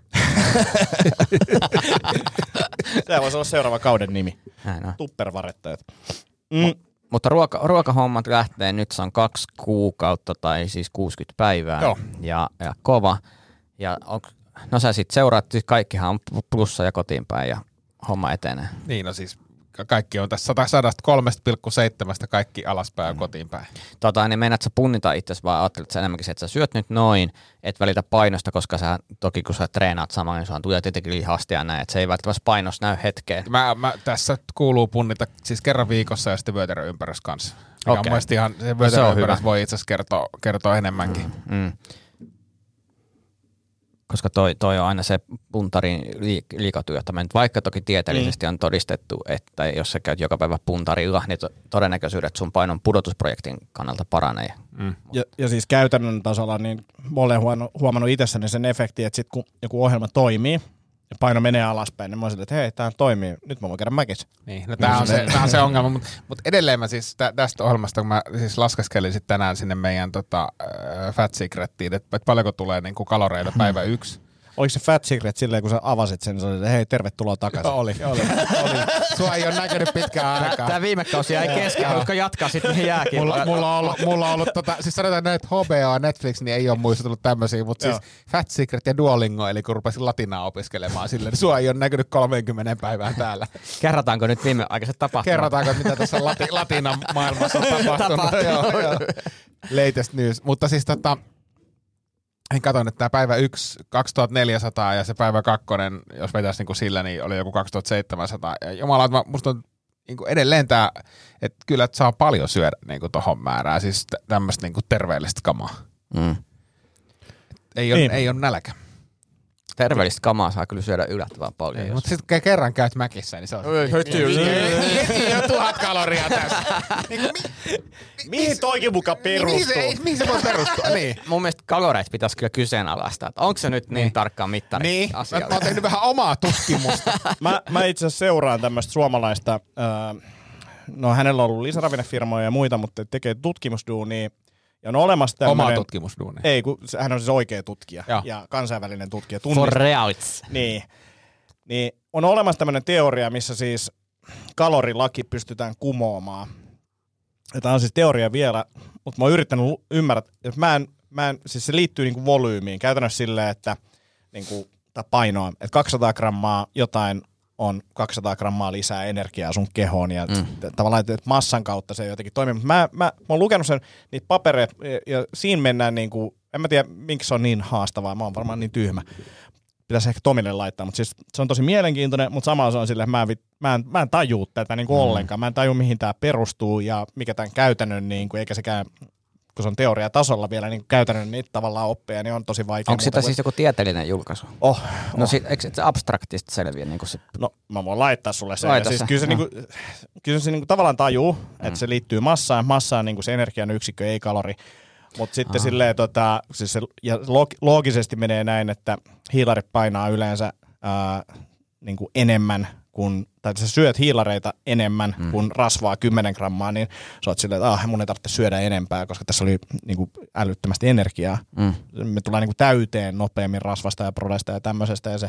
Se voisi olla seuraava kauden nimi. Tuppervarettajat. Mm, Mutta ruoka, ruokahommat lähtee nyt, se on kaksi kuukautta tai siis 60 päivää. Joo. Ja, ja kova. Ja on, no sä sit seuraat, siis kaikkihan on plussa ja kotiin päin ja homma etenee. Niin, no siis kaikki on tässä 103,7 kaikki alaspäin ja kotiin päin. Tota, niin meinaat sä punnita itse vaan ajattelet sä enemmänkin se, että sä syöt nyt noin, et välitä painosta, koska sä toki kun sä treenaat samaan, niin sulla tulee tietenkin lihasta ja näin, että se ei välttämättä painos näy hetkeen. Mä, mä, tässä kuuluu punnita siis kerran viikossa ja sitten vyötäröympärys kanssa. Mikä okay. on ihan, se No se on voi itse asiassa kertoa, kertoa enemmänkin. Mm. Koska toi, toi on aina se puntarin liik- liikatyöttäminen. Vaikka toki tieteellisesti on todistettu, että jos sä käyt joka päivä puntarilla, niin to- todennäköisyydet sun painon pudotusprojektin kannalta paranee. Mm. ja, ja siis käytännön tasolla, niin mä olen huomannut, itsessäni sen efektin, että sit kun joku ohjelma toimii, ja paino menee alaspäin, niin mä silleen, että hei, tämä toimii, nyt mä voin käydä mäkissä. Niin, no tää on se, tää on se ongelma, mutta mut edelleen mä siis tä, tästä ohjelmasta, kun mä siis laskeskelin sit tänään sinne meidän tota, äh, Fat Secretiin, että et paljonko tulee niinku kaloreita päivä yksi. Oliko se Fat Secret silleen, kun sä avasit sen, niin että hei, tervetuloa takaisin. oli, oli, oli. Sua ei ole näkynyt pitkään aikaa. Tämä viime kausi jäi kesken, haluatko jatkaa sitten mihin jääkin? Mulla, mulla, on ollut, mulla on ollut tota, siis sanotaan näin, että HBO ja Netflix niin ei ole muistutellut tämmöisiä, mutta siis. Fat Secret ja Duolingo, eli kun rupesin latinaa opiskelemaan silleen, niin sua ei ole näkynyt 30 päivään täällä. Kerrataanko nyt viimeaikaiset tapahtumat? Kerrotaanko, mitä tässä lati, latinan maailmassa on [laughs] tapahtunut. Tapahtunut, joo, joo. Latest news. Mutta siis tota, en katson, että tämä päivä 1 2400 ja se päivä kakkonen, jos vetäisi niinku sillä, niin oli joku 2700. Ja jumala, että mä- musta on niinku edelleen tämä, että kyllä että saa paljon syödä niinku tohon määrään, siis tä- tämmöistä niinku terveellistä kamaa. Mm. Ei ole, Niin. ei ole nälkä. Terveellistä kamaa saa kyllä syödä yllättävän paljon. jos- Mutta sitten kerran käyt mäkissä, niin se on... Heti jo- Heti jo tuhat kaloria tässä. [laughs] Niin, mi, Mihin toikin muka mihin, se, perustuu? mihin se voi perustua? Niin. [laughs] Mun mielestä kaloreita pitäisi kyllä kyseenalaistaa, onko se nyt niin, Niin. tarkkaan mittari Niin, mä, oon tehnyt vähän omaa tutkimusta. [laughs] Mä, mä itse asiassa seuraan tämmöistä suomalaista, äh, no hänellä on ollut lisäravinnefirmoja ja muita, mutta tekee tutkimusduunia. Ja on olemassa tämmöinen... tutkimusduuni. Ei, kun hän on siis oikea tutkija Joo. ja kansainvälinen tutkija. For Tunnistaa. reals. Niin. niin. On olemassa tämmöinen teoria, missä siis kalorilaki pystytään kumoamaan. Ja Tämä on siis teoria vielä, mutta mä oon yrittänyt ymmärtää, että mä en, mä en, siis se liittyy niinku volyymiin. Käytännössä silleen, että niinku, tai painoa, että 200 grammaa jotain on 200 grammaa lisää energiaa sun kehoon ja mm. tavallaan, että massan kautta se jotenkin toimii. Mutta mä, mä, mä oon lukenut sen niitä papereita ja, ja siinä mennään niinku, en mä tiedä miksi se on niin haastavaa, mä oon varmaan niin tyhmä. Pitäisi ehkä Tomille laittaa, mutta siis se on tosi mielenkiintoinen, mutta samalla se on silleen, että mä mä en, mä en tajuu tätä niinku mm. ollenkaan. Mä en tajua, mihin tämä perustuu ja mikä tämän käytännön, niinku, eikä sekään kun se on teoriatasolla vielä niin käytännön niitä tavallaan oppeja, niin on tosi vaikea. Onko sitä kuin- siis joku tieteellinen julkaisu? Oh, No oh. sit, eikö se abstraktista selviä? Niin kuin se, No mä voin laittaa sulle sen. Laita siis se, kyllä se, joo. niinku, kyllä se niinku tavallaan tajuu, että se liittyy massaan. Massa on niinku se energian yksikkö, ei kalori. Mutta sitten Ah. silleen, tota, siis se, ja log, loogisesti menee näin, että hiilarit painaa yleensä ää, niinku enemmän kuin, tai sä syöt hiilareita enemmän mm. kuin rasvaa 10 grammaa, niin sä oot silleen, että ah, mun ei tarvitse syödä enempää, koska tässä oli niinku älyttömästi energiaa mm. me tullaan niin täyteen nopeammin rasvasta ja prodesta ja tämmöisestä. Ja se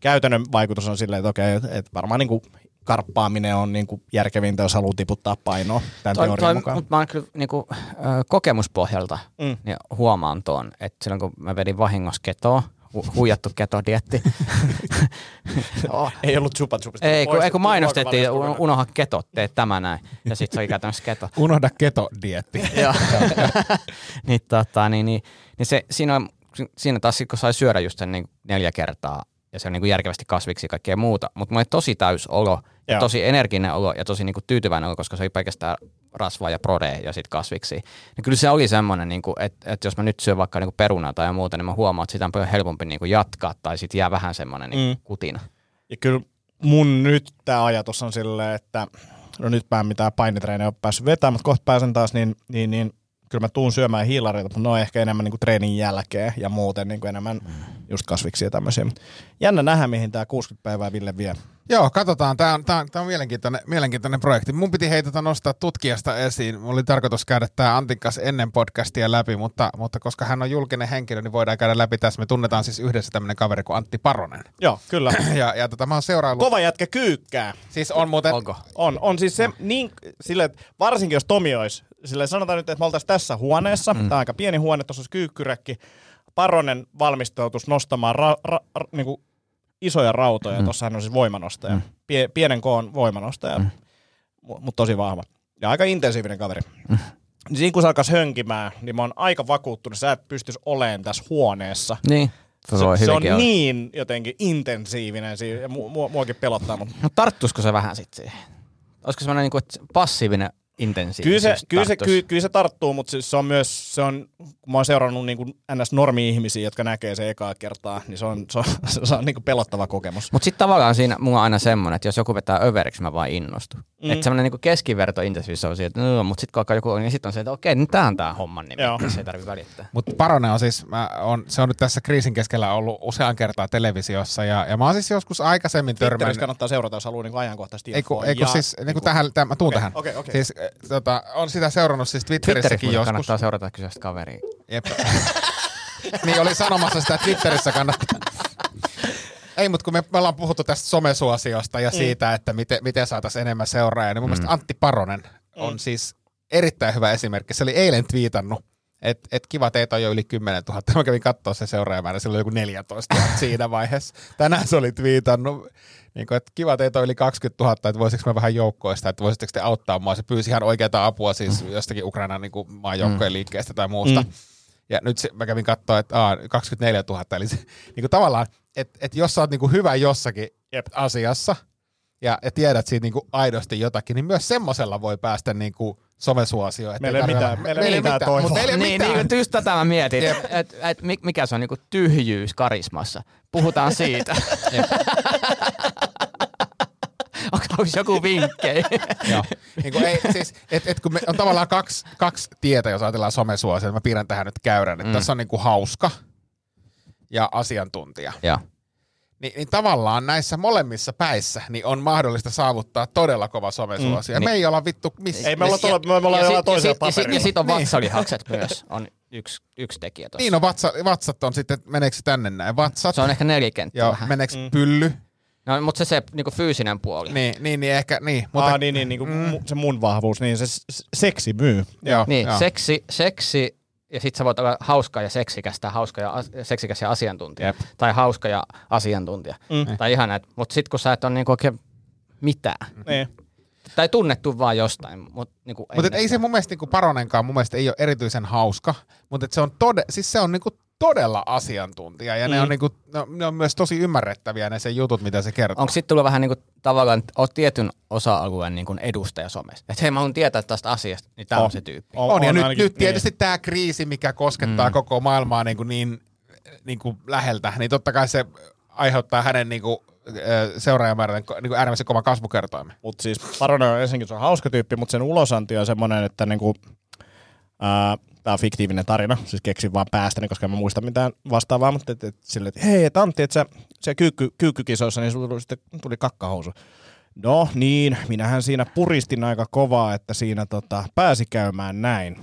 käytännön vaikutus on silleen, että okei, että varmaan niin kuin karppaaminen on niin kuin järkevintä, jos haluaa tiputtaa painoa tämän Toi, teorian toi, mukaan. mutta mä oon kyllä niinku, ö, kokemuspohjalta Mm. niin huomaan tuon, että silloin kun mä vedin vahingossa ketoa, hu- huijattu ketodietti. [laughs] oh, Ei ollut chupa chupista. ei, kun, ei kun mainostettiin, ruokavaliosta un- kokonaan. unoha keto, tee tämä näin. Ja sitten se oli käytännössä keto. [laughs] Unohda ketodietti. [laughs] Joo. niin, tota, niin, niin, niin se, siinä, on, siinä taas kun sai syödä just sen niin neljä kertaa ja se on niin kuin järkevästi kasviksi ja kaikkea muuta, mutta mulla oli tosi täys olo ja tosi energinen olo ja tosi niin kuin tyytyväinen olo, koska se oli pelkästään rasvaa ja prode ja sitten kasviksi. Niin kyllä se oli semmoinen, niin että, että jos mä nyt syön vaikka niin perunaa tai muuta, niin mä huomaan, että sitä on paljon helpompi niin kuin jatkaa tai sitten jää vähän semmoinen niin Mm. kutina. Ja kyllä mun nyt tämä ajatus on silleen, että no nyt mä en mitään painitreenejä ole päässyt vetämään, mutta kohta pääsen taas, niin, niin, niin kyllä mä tuun syömään hiilareita, mutta ne on ehkä enemmän niin kuin treenin jälkeen ja muuten niin kuin enemmän just kasviksi ja tämmöisiä. Jännä nähdä, mihin tämä 60 päivää Ville vie. Joo, katsotaan. Tämä on, tää on, tää on mielenkiintoinen, mielenkiintoinen projekti. Mun piti hei tota nostaa tutkijasta esiin. Mulla oli tarkoitus käydä tämä Antin kanssa ennen podcastia läpi, mutta, mutta koska hän on julkinen henkilö, niin voidaan käydä läpi tässä. Me tunnetaan siis yhdessä tämmöinen kaveri kuin Antti Paronen. [clears throat] Joo, kyllä. [clears throat] Ja, ja tota, mä oon seuraillut... Kova jätkä kyykkää. Siis on muuten... Onko? On, on siis se niin, sille, että varsinkin jos Tomi olisi, sille sanotaan nyt, että me oltaisiin tässä huoneessa, mm. tämä on aika pieni huone, tuossa olisi kyykkyräkki, Paronen valmistautus nostamaan ra, ra, ra, niin kuin isoja rautoja, mm. tuossa hän on siis voimanostaja, mm. Pie, pienen koon voimanostaja, mm. mutta tosi vahva. Ja aika intensiivinen kaveri. Mm. Niin siinä kun se alkaisi hönkimään, niin mä oon aika vakuuttunut, sä et pystyisi olemaan tässä huoneessa. Niin. Se, se, se on hyvinkin olla. niin jotenkin intensiivinen ja mu, mu, muakin pelottaa, mutta No tarttuisiko se vähän sitten siihen? Olisiko semmoinen niinku, että passiivinen intensiivisyys Kyllä se, kyllä, se, kyllä, kyllä se tarttuu, mutta siis se on myös, se on, kun mä oon seurannut niin kuin NS-normi-ihmisiä, jotka näkee se ekaa kertaa, niin se on, se on, [laughs] se on niin kuin pelottava kokemus. Mutta sitten tavallaan siinä mulla on aina semmoinen, että jos joku vetää överiksi, mä vaan innostun. Mm. Että semmoinen niinku keskiverto intensiivisyys on siinä, että no, mutta sitten kun alkaa joku, niin sitten on se, että okei, niin tää on tää homman nimi, Joo. se ei tarvi välittää. Mutta Paronen on siis, mä on, se on nyt tässä kriisin keskellä ollut usean kertaa televisiossa ja, ja mä oon siis joskus aikaisemmin Twitterissä törmännyt. kannattaa seurata, jos haluaa niin kuin ajankohtaista Ei kun, ei kun Ja siis, niin niinku- kuin tähän, tähän, mä tuun Okei, tähän. okei, okei. Siis tota, on sitä seurannut siis Twitterissä Twitterissäkin muuten joskus. kannattaa seurata kyseistä kaveria. Jep. [laughs] niin oli sanomassa sitä Twitterissä kannattaa. Ei, mutta kun me, me ollaan puhuttu tästä somesuosiosta ja siitä, että miten, miten saataisiin enemmän seuraajia, niin mun mielestä Antti Paronen on siis erittäin hyvä esimerkki. Se oli eilen twiitannut, että et kiva teitä on jo yli 10 000. Mä kävin katsoa se seuraajamäärä, sillä oli joku 14 000 [laughs] siinä vaiheessa. Tänään se oli twiitannut, niin kuin, että kiva teitä on yli 20 000, että voisiko mä vähän joukkoista, että voisitteko te auttaa mua. Se pyysi ihan oikeaa apua siis jostakin Ukrainan niin maajoukkojen liikkeestä tai muusta. Mm. Ja nyt se, mä kävin katsoa, että aa, 24 000, eli se, [laughs] niin kuin tavallaan, että et jos sä oot niin kuin hyvä jossakin Jep. asiassa ja, ja tiedät siitä niin kuin aidosti jotakin, niin myös semmosella voi päästä niin kuin somesuosioon. että Meillä ei mitään- meillä ei mitään toivoa. mutta meillä ei Niin, mitään. niin, just tätä mä mietin, että et, mi- mikä se on niinku tyhjyys karismassa. Puhutaan siitä. [laughs] Onko joku vinkkejä? [laughs] Joo. Niin kuin ei, siis, et, et kun me, on tavallaan kaksi, kaksi tietä, jos ajatellaan somesuosia, mä piirrän tähän nyt käyrän, että mm. tässä on niin kuin hauska ja asiantuntija. Joo. Niin, niin tavallaan näissä molemmissa päissä niin on mahdollista saavuttaa todella kova somesuosio. Mm, niin. me ei olla vittu missään. Ei me olla, tuolla, me ollaan ja, jollain sit, ja, toisella sit, ja, ja paperilla. sit on Niin. vatsalihakset myös, on yksi, yksi tekijä tuossa. Niin, no vatsa, vatsat on sitten, meneekö se tänne näin? Vatsat, Se on ehkä nelikenttä joo, vähän. meneekö Mm. pylly? No, mutta se, se niinku fyysinen puoli. Niin, niin, niin ehkä, niin. Mutta, Mutta, Aa, niin, niin, niin kuin mm. se mun vahvuus, niin se seksi myy. joo, Niin, joo. seksi, seksi ja sit sä voit olla hauska ja seksikäs tai hauska ja as, seksikäs ja asiantuntija. Jep. Tai hauska ja asiantuntija. Mm. Tai ihan näin. Mutta sit kun sä et ole niinku oikein mitään. Niin. Tai tunnettu vaan jostain. Mut niinku Mutta ei se mun mielestä niinku Paronenkaan mun mielestä ei ole erityisen hauska, mutta se on tode, siis se on niinku todella asiantuntija ja mm. ne, on niinku, ne, on, ne on myös tosi ymmärrettäviä ne sen jutut, mitä se kertoo. Onko sitten tullut vähän niin kuin tavallaan, että oot tietyn osa-alueen niin kuin edustaja somessa? Että hei, mä haluan tietää tästä asiasta, niin tämä on, On. se tyyppi. On, on, ja nyt, ainakin- nyt tietysti tämä kriisi, mikä koskettaa Mm. koko maailmaa niin, kuin niin, niin kuin läheltä, niin totta kai se aiheuttaa hänen niin kuin, seuraajamäärän niin kuin äärimmäisen kovan kasvukertoimen. Mutta siis Paranoia ensinnäkin se on hauska tyyppi, mutta sen ulosanti on semmoinen, että niinku, tämä on fiktiivinen tarina, siis keksin vaan päästäni, koska en mä muista mitään vastaavaa, mutta et, et, sille, että hei, et Antti, että sä, se kyykky, kyykkykisoissa, niin sulla tuli, sitten tuli kakkahousu. No niin, minähän siinä puristin aika kovaa, että siinä tota, pääsi käymään näin.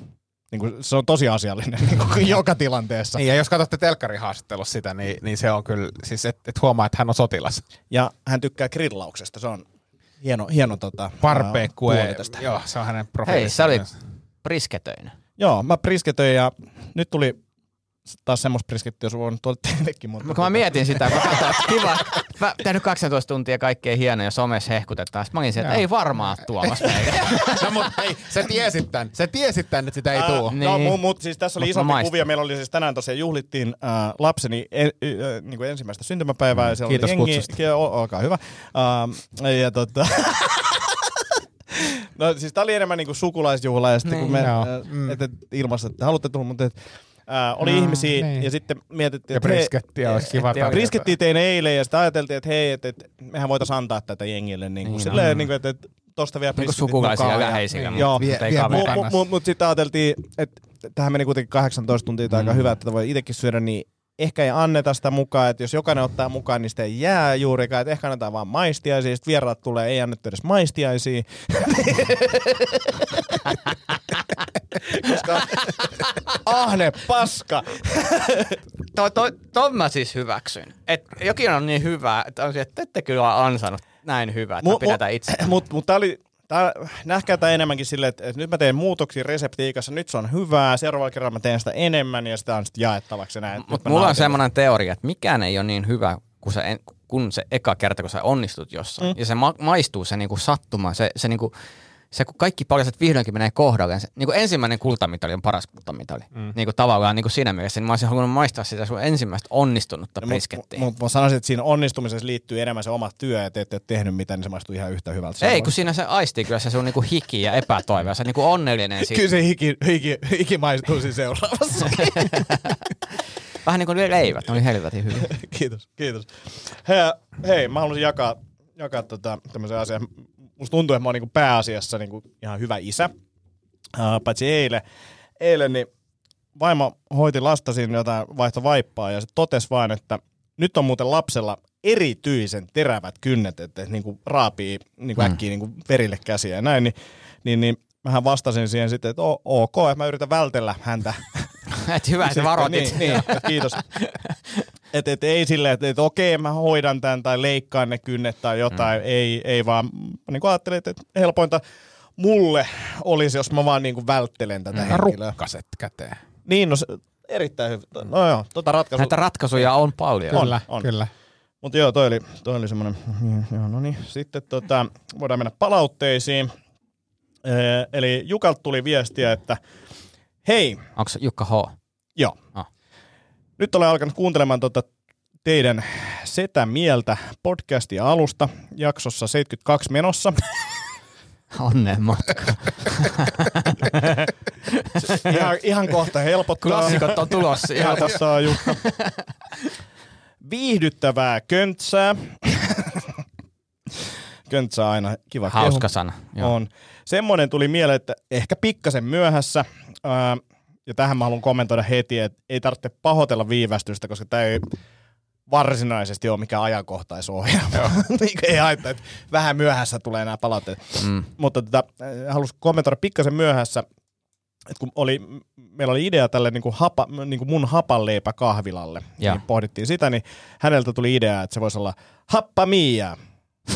Niin kuin, se on tosi asiallinen [laughs] niin kuin joka tilanteessa. Niin, ja jos katsotte telkkarihaastattelussa sitä, niin, niin se on kyllä, siis et, et huomaa, että hän on sotilas. Ja hän tykkää grillauksesta, se on hieno, hieno tota, tästä. joo, se on hänen Hei, profiilissa. sä olit prisketöinen. Joo, mä prisketöin ja nyt tuli taas semmoista priskettiä, jos on tuolla teillekin. Mutta Kun mä mietin sitä, kun katsoin, että kiva, mä tehnyt 12 tuntia kaikkea hienoja somessa hehkutetaan. Sitten mä olin se, että Joo. ei varmaan [laughs] meitä. no, mutta hei, sä tiesit tän, sä tiesit tän, että sitä ei Ää, tuu. Niin. No, mutta mut, siis tässä oli Mut maistin. kuvia. Meillä oli siis tänään tosiaan juhlittiin äh, lapseni e, e, niin kuin ensimmäistä syntymäpäivää. Ja siellä Kiitos oli jengi, kutsusta. Ki- o- olkaa hyvä. Ähm, ja tota... [laughs] No siis tää oli enemmän niinku sukulaisjuhla ja sitten Niin. kun me Joo. äh, Mm. et, et, ilmassa, että haluatte tulla, mutta et, äh, oli No, ihmisiä niin. ja sitten mietittiin, Ja että hei, briskettiä olisi kiva briskettiä tein eilen ja sitten ajateltiin, että hei, että, että mehän voitaisiin antaa tätä jengille niin kuin Niin, silleen, no. niin kuin, että, että tosta vielä Niin kuin brisketit sukulaisia ja läheisiä, niin. Joo. Mutta mut, mut sitten ajateltiin, että tähän meni kuitenkin 18 tuntia tai aika Mm. hyvä, että voi itsekin syödä, niin ehkä ei anneta sitä mukaan, että jos jokainen ottaa mukaan, niin sitä ei jää juurikaan, että ehkä annetaan vaan maistiaisia, sitten vieraat tulee, ei annettu edes maistiaisia. [laughs] Koska ahne paska. to, to, ton mä siis hyväksyn. Et jokin on niin hyvä, että on että ette kyllä ansainnut näin hyvää, että Mu- tätä itse. Mutta mut tää oli, tää, nähkää tämä enemmänkin silleen, että, että nyt mä teen muutoksia reseptiikassa, nyt se on hyvää, seuraavalla kerralla mä teen sitä enemmän ja sitä on sitten jaettavaksi. ja näin. Mutta mulla on semmoinen teoria, että mikään ei ole niin hyvä kuin se, en, kun se eka kerta, kun sä onnistut jossain. Mm. Ja se ma- maistuu se niinku sattuma, se, se, niinku, se kun kaikki paljaset vihdoinkin menee kohdalleen. Se, niinku ensimmäinen kultamitali on paras kultamitali. Mm. Niinku tavallaan niinku siinä mielessä, niin mä olisin halunnut maistaa sitä sun ensimmäistä onnistunutta No, briskettiä. Mutta mut, mä sanoisin, että siinä onnistumisessa liittyy enemmän se oma työ, että ette ole tehnyt mitään, niin se maistuu ihan yhtä hyvältä. Se Ei, kun siinä se aistii kyllä se sun niinku hiki ja epätoivo, ja se niinku onnellinen siitä. Kyllä se hiki, hiki, hiki maistuu siinä seuraavassa. [laughs] Vähän niin kuin leivät, ne oli helvetin hyviä. [laughs] kiitos, kiitos. Hei, hei mä haluaisin jakaa, jakaa tota, tämmöisen asian. Musta tuntuu, että mä oon niinku pääasiassa niinku ihan hyvä isä. Uh, paitsi eilen. Eilen niin vaimo hoiti lasta siinä jotain vaihto vaippaa ja se totesi vain, että nyt on muuten lapsella erityisen terävät kynnet, että et niinku raapii niinku Mm. äkkiä niinku verille käsiä ja näin, niin, niin, niin mähän vastasin siihen sitten, että ok, että mä yritän vältellä häntä [laughs] [laughs] Et hyvä, että sitten, varoitit. Niin, niin, että kiitos. [laughs] Et, et, ei silleen, että et, okei, mä hoidan tämän tai leikkaan ne kynnet tai jotain. Mm. Ei, ei vaan, niin kuin ajattelin, että helpointa mulle olisi, jos mä vaan niin kuin välttelen tätä mm. henkilöä. Rukkaset käteen. Niin, no se, erittäin hyvä. No joo, tota ratkaisu. Näitä ratkaisuja on paljon. On, Kyllä, on. kyllä. Mutta joo, toi oli, toi oli semmoinen, joo, no niin. Sitten tota, voidaan mennä palautteisiin. Ee, eli Jukalta tuli viestiä, että hei, Onko se Jukka H? Joo. Ah. Nyt olen alkanut kuuntelemaan tuota teidän Setä Mieltä podcastia alusta jaksossa 72 menossa. [laughs] Onnen matka. [laughs] ihan, ihan kohta helpottaa. Klassikot on tulossa. Ihan Helpottaa Jukka. [laughs] Viihdyttävää köntsää. Köntsää aina kiva hauska kehu. sana. Joo. On. Semmoinen tuli mieleen, että ehkä pikkasen myöhässä. Ää, ja tähän mä haluan kommentoida heti, että ei tarvitse pahoitella viivästystä, koska tämä ei varsinaisesti ole mikään ajankohtaisohjelma. [laughs] Niin ei haittaa, että vähän myöhässä tulee nämä palautteet. Mm. Mutta tota, halusin kommentoida pikkasen myöhässä, että kun oli, meillä oli idea tälle niin kuin hapa, niin kuin mun hapanleipä kahvilalle, Joo. niin pohdittiin sitä, niin häneltä tuli idea, että se voisi olla happamia. [laughs]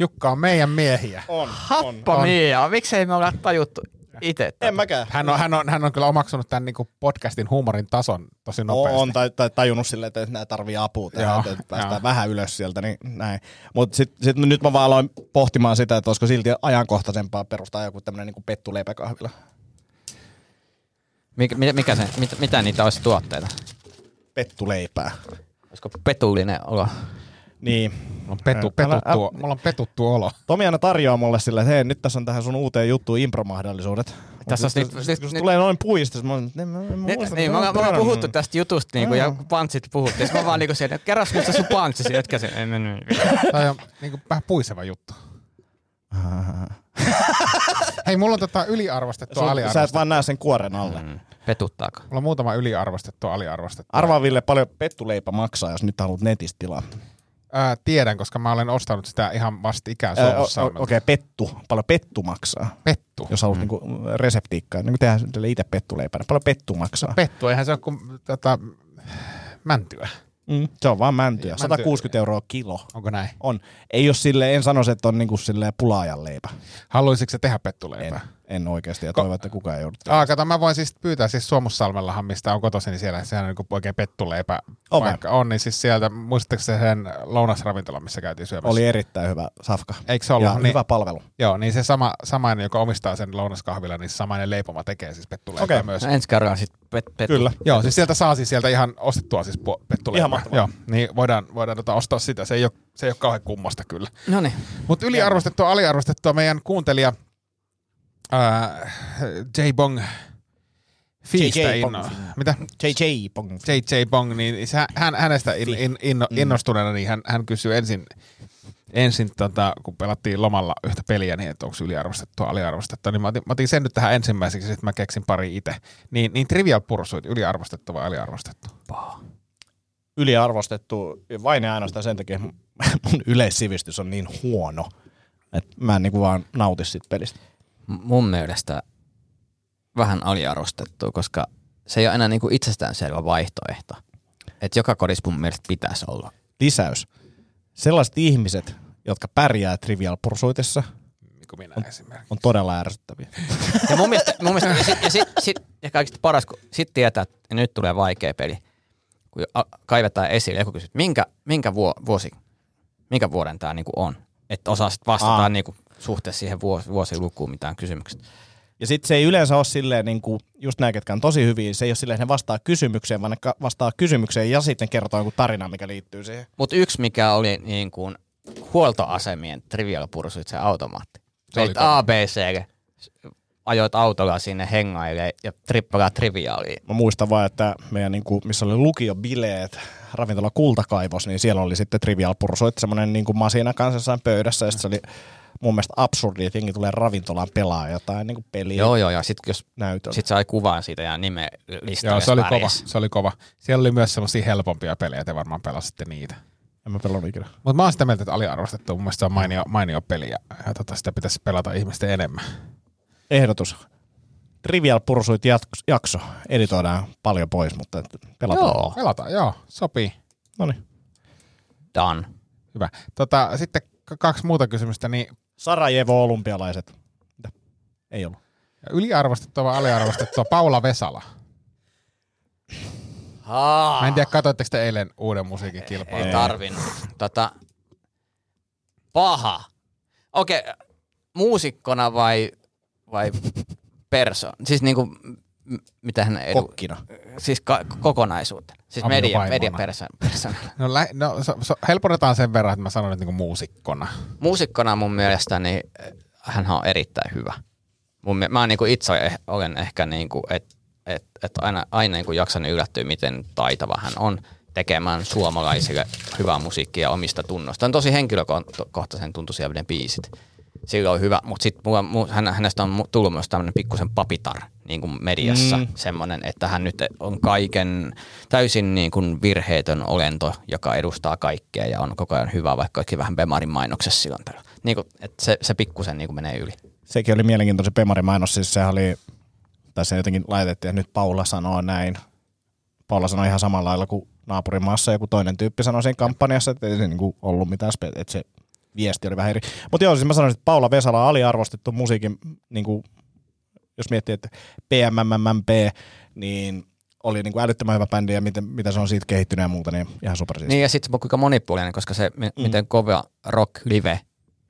Jukka on meidän miehiä. On, on. Happa Mia, miksei me olla tajuttu itse? En mäkään. Hän on, hän on, hän on kyllä omaksunut tämän niin podcastin huumorin tason tosi On, nopeasti. on tai, tai tajunnut silleen, että nämä tarvii apua tähän, Joo, että päästään joo. vähän ylös sieltä, niin näin. Mutta sitten sit nyt mä vaan aloin pohtimaan sitä, että olisiko silti ajankohtaisempaa perustaa joku tämmöinen niin pettuleipäkahvila. Mikä, mikä, mikä se, mit, mitä niitä olisi tuotteita? Pettuleipää. Olisiko petullinen olo? Niin. Mulla on, petu, Älä- petuttu, älä- mulla on petuttu olo. Tomi aina tarjoaa mulle sille, että hei, nyt tässä on tähän sun uuteen juttuun impromahdollisuudet. Tässä on nyt- sit- nyt- kun nyt- tulee noin puistus, mä, oon, en mä, en mä Ne, muista, niin, että me, on me ollaan todennut. puhuttu tästä jutusta niinku, ja pantsit puhuttiin. Sitten mä vaan niinku siellä, kerros nyt se sun pantsisi, etkä se, en, en. Tämä on niin kuin vähän puiseva juttu. [laughs] Hei, mulla on tota yliarvostettua, Sun- Sä et aliarvostettua. vaan näe sen kuoren alle. Mm, Petuttaako? Mulla on muutama yliarvostettua, aliarvostettua. Arvaa Ville paljon pettuleipä maksaa, jos nyt haluat netistä tilaa. Ää, tiedän, koska mä olen ostanut sitä ihan vastikään Suomessa. Okei, okay, pettu. Paljon pettu maksaa. Pettu. Jos haluat mm. niinku reseptiikkaa, niin tehdään sille itse pettuleipänä. Paljon pettu maksaa. Pettu, eihän se ole kuin tota, mäntyä. Mm. Se on vaan mäntyä. Mänty- 160 euroa kilo. Onko näin? On. Ei jos sille, en sanoisi, että on niinku sille pulaajan leipä. Haluaisitko se tehdä pettuleipää? en oikeasti ja Ko- toivon, että kukaan ei joudu Ah, kato, mä voin siis pyytää siis Suomussalmellahan, mistä on kotoisin, niin siellä sehän on niin oikein pettuleipä On vai? paikka. On, niin siis sieltä, muistatteko se sen lounasravintola, missä käytiin syömässä? Oli erittäin hyvä safka. Eikö se ollut? Ja niin, hyvä palvelu. Joo, niin se sama, samainen, joka omistaa sen lounaskahvilla, niin se samainen leipoma tekee siis pettuleipää Okei. myös. No, ensi kerralla sit pet, pet, Kyllä. Joo, siis sieltä saa siis sieltä ihan ostettua siis pettuleipää. Ihan mahtavaa. Joo, niin voidaan, voidaan tota ostaa sitä. Se ei ole, se ei ole kauhean kummasta kyllä. No niin. Mutta yliarvostettua, aliarvostettua meidän kuuntelija ää, J-Bong Fiistä JJ inno. Bong. Mitä? JJ Pong. JJ Bong, niin hän, hänestä in, in, inno, Mm. innostuneena, niin hän, hän kysyi ensin, ensin tota, kun pelattiin lomalla yhtä peliä, niin että onko yliarvostettua, aliarvostettua, niin mä otin, mä otin sen nyt tähän ensimmäiseksi, sitten mä keksin pari itse. Niin, niin Trivial Pursuit, yliarvostettu vai aliarvostettu? Yliarvostettu vain ja ainoastaan sen takia, että mun yleissivistys on niin huono, että mä en niinku vaan nauti siitä pelistä. Mun mielestä vähän aliarvostettu, koska se ei ole enää niinku itsestäänselvä vaihtoehto. Että joka kodissa mun mielestä pitäisi olla. Lisäys. Sellaiset ihmiset, jotka pärjää Trivial Pursuitissa, Niin kuin minä esimerkiksi. on todella ärsyttäviä. Ja mun mielestä, mun mielestä ja, sit, ja, sit, sit, ja kaikista paras, kun sit tietää, että nyt tulee vaikea peli, kun kaivetaan esille, joku kysyy, että minkä, minkä vuo, vuosi, minkä vuoden tämä niinku on. Että osaa sit vastata Aa. niinku suhteessa siihen vuos, vuosilukuun mitään kysymykset. Ja sitten se ei yleensä ole silleen, niin kuin just nämä, ketkä on tosi hyviä, se ei ole silleen, että ne vastaa kysymykseen, vaan ne vastaa kysymykseen ja sitten kertoo joku tarina, mikä liittyy siihen. Mutta yksi, mikä oli niin kuin huoltoasemien Trivial Pursuit, se automaatti. Se oli Veit. ABC, ajoit autolla sinne hengaille ja trippalaa triviaaliin. Mä muistan vaan, että meidän, niin kuin, missä oli lukiobileet, ravintola Kultakaivos, niin siellä oli sitten Trivial Pursuit, semmoinen niin kuin masina kanssa pöydässä, ja sit se oli mun mielestä absurdi, että jengi tulee ravintolaan pelaa jotain niin kuin peliä Joo, joo, ja sitten jos näytöllä. sit sai kuvan siitä ja nimen listalle. Joo, se oli kova. Se oli kova. Siellä oli myös semmoisia helpompia pelejä, te varmaan pelasitte niitä. En mä pelannut ikinä. Mutta mä oon sitä mieltä, että aliarvostettu. Mun mielestä se on mainio, mainio peli ja, ja tota, sitä pitäisi pelata ihmisten enemmän. Ehdotus. Trivial Pursuit jakso. Editoidaan paljon pois, mutta pelataan. Joo, Pelataan, joo, sopii. No niin. done. Hyvä. Tota, sitten kaksi muuta kysymystä. Niin Sarajevo olympialaiset. Ei ollut. yliarvostettua vai aliarvostettua Paula Vesala. Mä en tiedä, katsoitteko te eilen uuden musiikin kilpailun? Ei tarvinnut. Tota, paha. Okei, okay, muusikkona vai, vai perso? Siis niinku, mitä hän edu... Kokkina. Siis ka- kokonaisuutena. Siis Aviovaimona. media, media perso, persona. No, lä- no so, so, helpotetaan sen verran, että mä sanon nyt niinku muusikkona. Muusikkona mun mielestä niin hän on erittäin hyvä. Mun, mie- mä niinku itse eh, olen ehkä, niinku, että et, et aina, aina niinku jaksan yllättyä, miten taitava hän on tekemään suomalaisille hyvää musiikkia omista tunnosta. On tosi henkilökohtaisen tuntuisia ne biisit. Sillä on hyvä, mutta sitten hän, hänestä on tullut myös tämmöinen pikkusen papitar niin kuin mediassa. Mm. Mm. Semmoinen, että hän nyt on kaiken täysin niin kuin virheetön olento, joka edustaa kaikkea ja on koko ajan hyvä, vaikka oikein vähän Bemarin mainoksessa silloin. Niin kuin, että se, se pikkusen niin kuin menee yli. Sekin oli mielenkiintoinen Pemarin mainos, siis sehän oli, tai se jotenkin laitettiin, että nyt Paula sanoo näin. Paula sanoi ihan samalla lailla kuin naapurimaassa joku toinen tyyppi sanoi siinä kampanjassa, että ei se niinku ollut mitään, että se viesti oli vähän eri. Mutta joo, siis mä sanoisin, että Paula Vesala on aliarvostettu musiikin, niinku, jos miettii, että PMMMP, niin oli niinku älyttömän hyvä bändi ja miten, mitä se on siitä kehittynyt ja muuta, niin ihan super Niin ja sitten se on kuinka monipuolinen, koska se, mi- Mm. miten kova rock live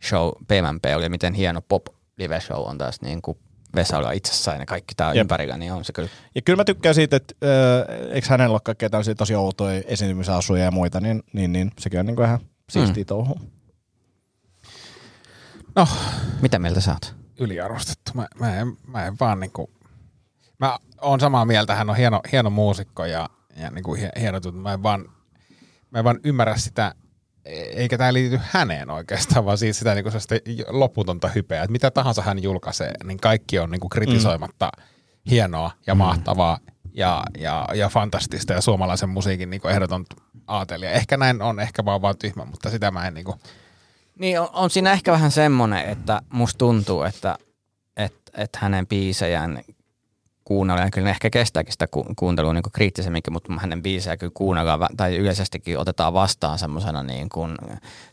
show PMP oli ja miten hieno pop live show on taas niin kuin Vesalla itsessään ja kaikki tää Jep. ympärillä, niin on se kyllä. Ja kyllä mä tykkään siitä, että äh, eikö hänellä ole kaikkea tämmöisiä tosi outoja esiintymisasuja ja muita, niin, niin, niin sekin on niin kuin ihan siistiä mm. touhua. No, Mitä mieltä sä oot? yliarvostettu. Mä, mä, en, mä en vaan niinku... Mä oon samaa mieltä, hän on hieno, hieno muusikko ja, ja niinku hie- hieno tuttu. Mä en vaan, mä en vaan ymmärrä sitä, eikä tämä liity häneen oikeastaan, vaan siis sitä niinku loputonta hypeä. Että mitä tahansa hän julkaisee, niin kaikki on niinku kritisoimatta mm. hienoa ja mahtavaa ja, ja, ja fantastista ja suomalaisen musiikin niinku ehdoton aatelija. Ehkä näin on, ehkä vaan vaan tyhmä, mutta sitä mä en niinku... Niin on, on siinä ehkä vähän semmoinen, että musta tuntuu, että et, et hänen biisejään kuunnellaan, kyllä ne ehkä kestääkin sitä ku, kuuntelua niin kriittisemminkin, mutta hänen biisejä kyllä kuunnellaan, tai yleisestikin otetaan vastaan semmoisena niin kuin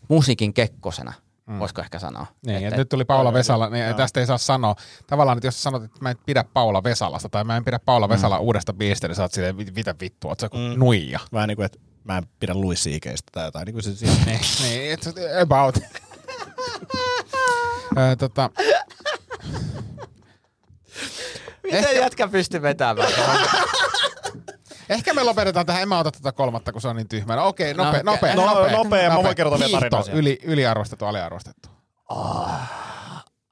musiikin kekkosena, mm. voisiko ehkä sanoa. Niin, Että- että nyt tuli Paula Vesala, niin tästä ei saa sanoa. Tavallaan, että jos sanot, että mä en pidä Paula Vesalasta tai mä en pidä Paula Vesala uudesta biisistä, niin sä oot silleen, "Mit- mitä vittua, oot sä kuin Mm. nuija. Vähän niin kuin, että mä en pidä Louis C.K.stä tai jotain. Niin kuin se siis, [laughs] niin, niin, it's about. [laughs] Ö, tota, Miten jätkä pystyy vetämään? ehkä me lopetetaan tähän, en mä ota tätä kolmatta, kun se on niin tyhmä. No okei, No, nopea, okei. nopea, No, nopea, nopea, mä voin nopea. kertoa vielä siihen. yli, yliarvostettu, aliarvostettu.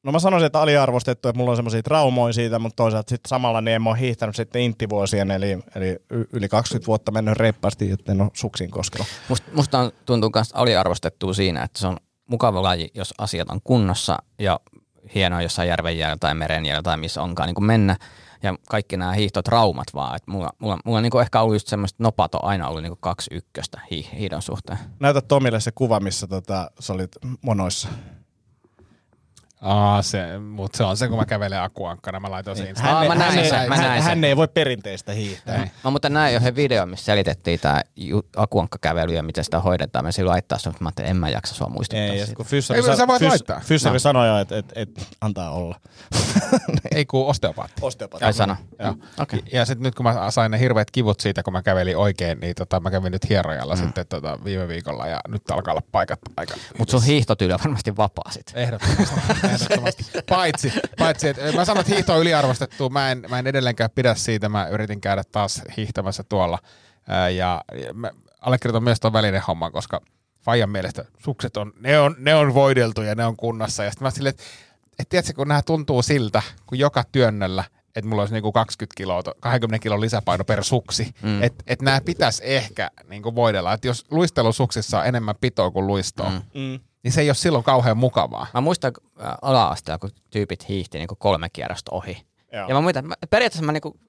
No mä sanoisin, että aliarvostettu, että mulla on semmoisia traumoja siitä, mutta toisaalta sitten samalla niin en mä ole hiihtänyt sitten inttivuosien, eli, eli yli 20 vuotta mennyt reippaasti, että en ole suksiin koskella. Musta, musta on, tuntuu myös aliarvostettua siinä, että se on mukava laji, jos asiat on kunnossa ja hienoa jossain järvenjäällä tai merenjäällä tai missä onkaan niin kuin mennä. Ja kaikki nämä hiihtotraumat vaan. Että mulla, mulla, mulla on niin ehkä ollut just semmoista nopat on aina ollut niin kaksi ykköstä hi, hiidon suhteen. Näytä Tomille se kuva, missä tota, sä olit monoissa. Aa, se, mutta se on se, kun mä kävelen akuankkana, mä laitoin mä näin ei- sen, mä näin hän, sen. hän ei voi perinteistä hiihtää. Ei. Mä muuten näin yhden video, missä selitettiin tämä akuankkakävely ja miten sitä hoidetaan. Mä silloin laittaa sen, mutta mä ajattelin, en mä jaksa sua muistuttaa Ei, ja siitä. kun Fyssari, Ei, sä voit Fys- laittaa. Fyssari No. sanoi että et, et, antaa olla. Ei kun osteopaatti. Osteopatia. Ai sano. Joo. Okei. Ja sitten nyt kun mä sain ne hirveät kivut siitä, kun mä kävelin oikein, niin tota, mä kävin nyt hierojalla mm. sitten tota, viime viikolla ja nyt alkaa olla paikat aika. Mutta sun hiihtotyyli on varmasti vapaa sit. Ehdottomasti. [laughs] ehdottomasti. Paitsi, paitsi että mä sanon, että hiihto on yliarvostettu. Mä en, mä en edelleenkään pidä siitä. Mä yritin käydä taas hiihtämässä tuolla. Ja, ja mä allekirjoitan myös tuon välinen homman, koska Fajan mielestä sukset on, ne on, ne on voideltu ja ne on kunnossa. Ja sitten mä silleen, että et tiedätkö, kun nämä tuntuu siltä, kun joka työnnöllä, että mulla olisi niinku 20 kiloa, 20 kilon lisäpaino per suksi. Mm. Että et nämä pitäisi ehkä niinku voidella. Että jos luistelusuksissa on enemmän pitoa kuin luistoa, mm. Mm. Niin se ei ole silloin kauhean mukavaa. Mä muistan äh, ala-asteella, kun tyypit hiihti niin kolme kierrosta ohi. Joo. Ja mä muistan, mä- periaatteessa mä niin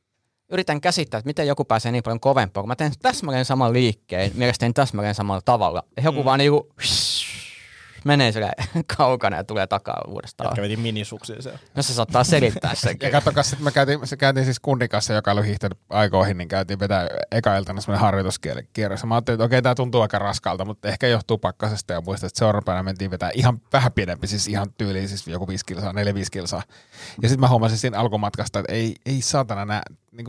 yritän käsittää, että miten joku pääsee niin paljon kovempaa, kun mä teen täsmälleen saman liikkeen, mielestäni täsmälleen samalla tavalla. Ja joku mm. vaan niin kuin, menee sille [laughs] kaukana ja tulee takaa uudestaan. Jätkä veti minisuksia siellä. No se saattaa selittää sen. Ja katsokas, että me käytiin, se käytiin siis kundin kanssa, joka oli hiihtänyt aikoihin, niin käytiin vetää eka iltana semmoinen harjoituskierros. Mä ajattelin, että okei, tämä tuntuu aika raskalta, mutta ehkä johtuu pakkasesta ja muista, että seuraavana päivänä mentiin vetää ihan vähän pienempi, siis ihan tyyliin, siis joku 5 kilsaa, 4-5 kilsaa. Ja sitten mä huomasin siinä alkumatkasta, että ei, ei saatana, nämä, niin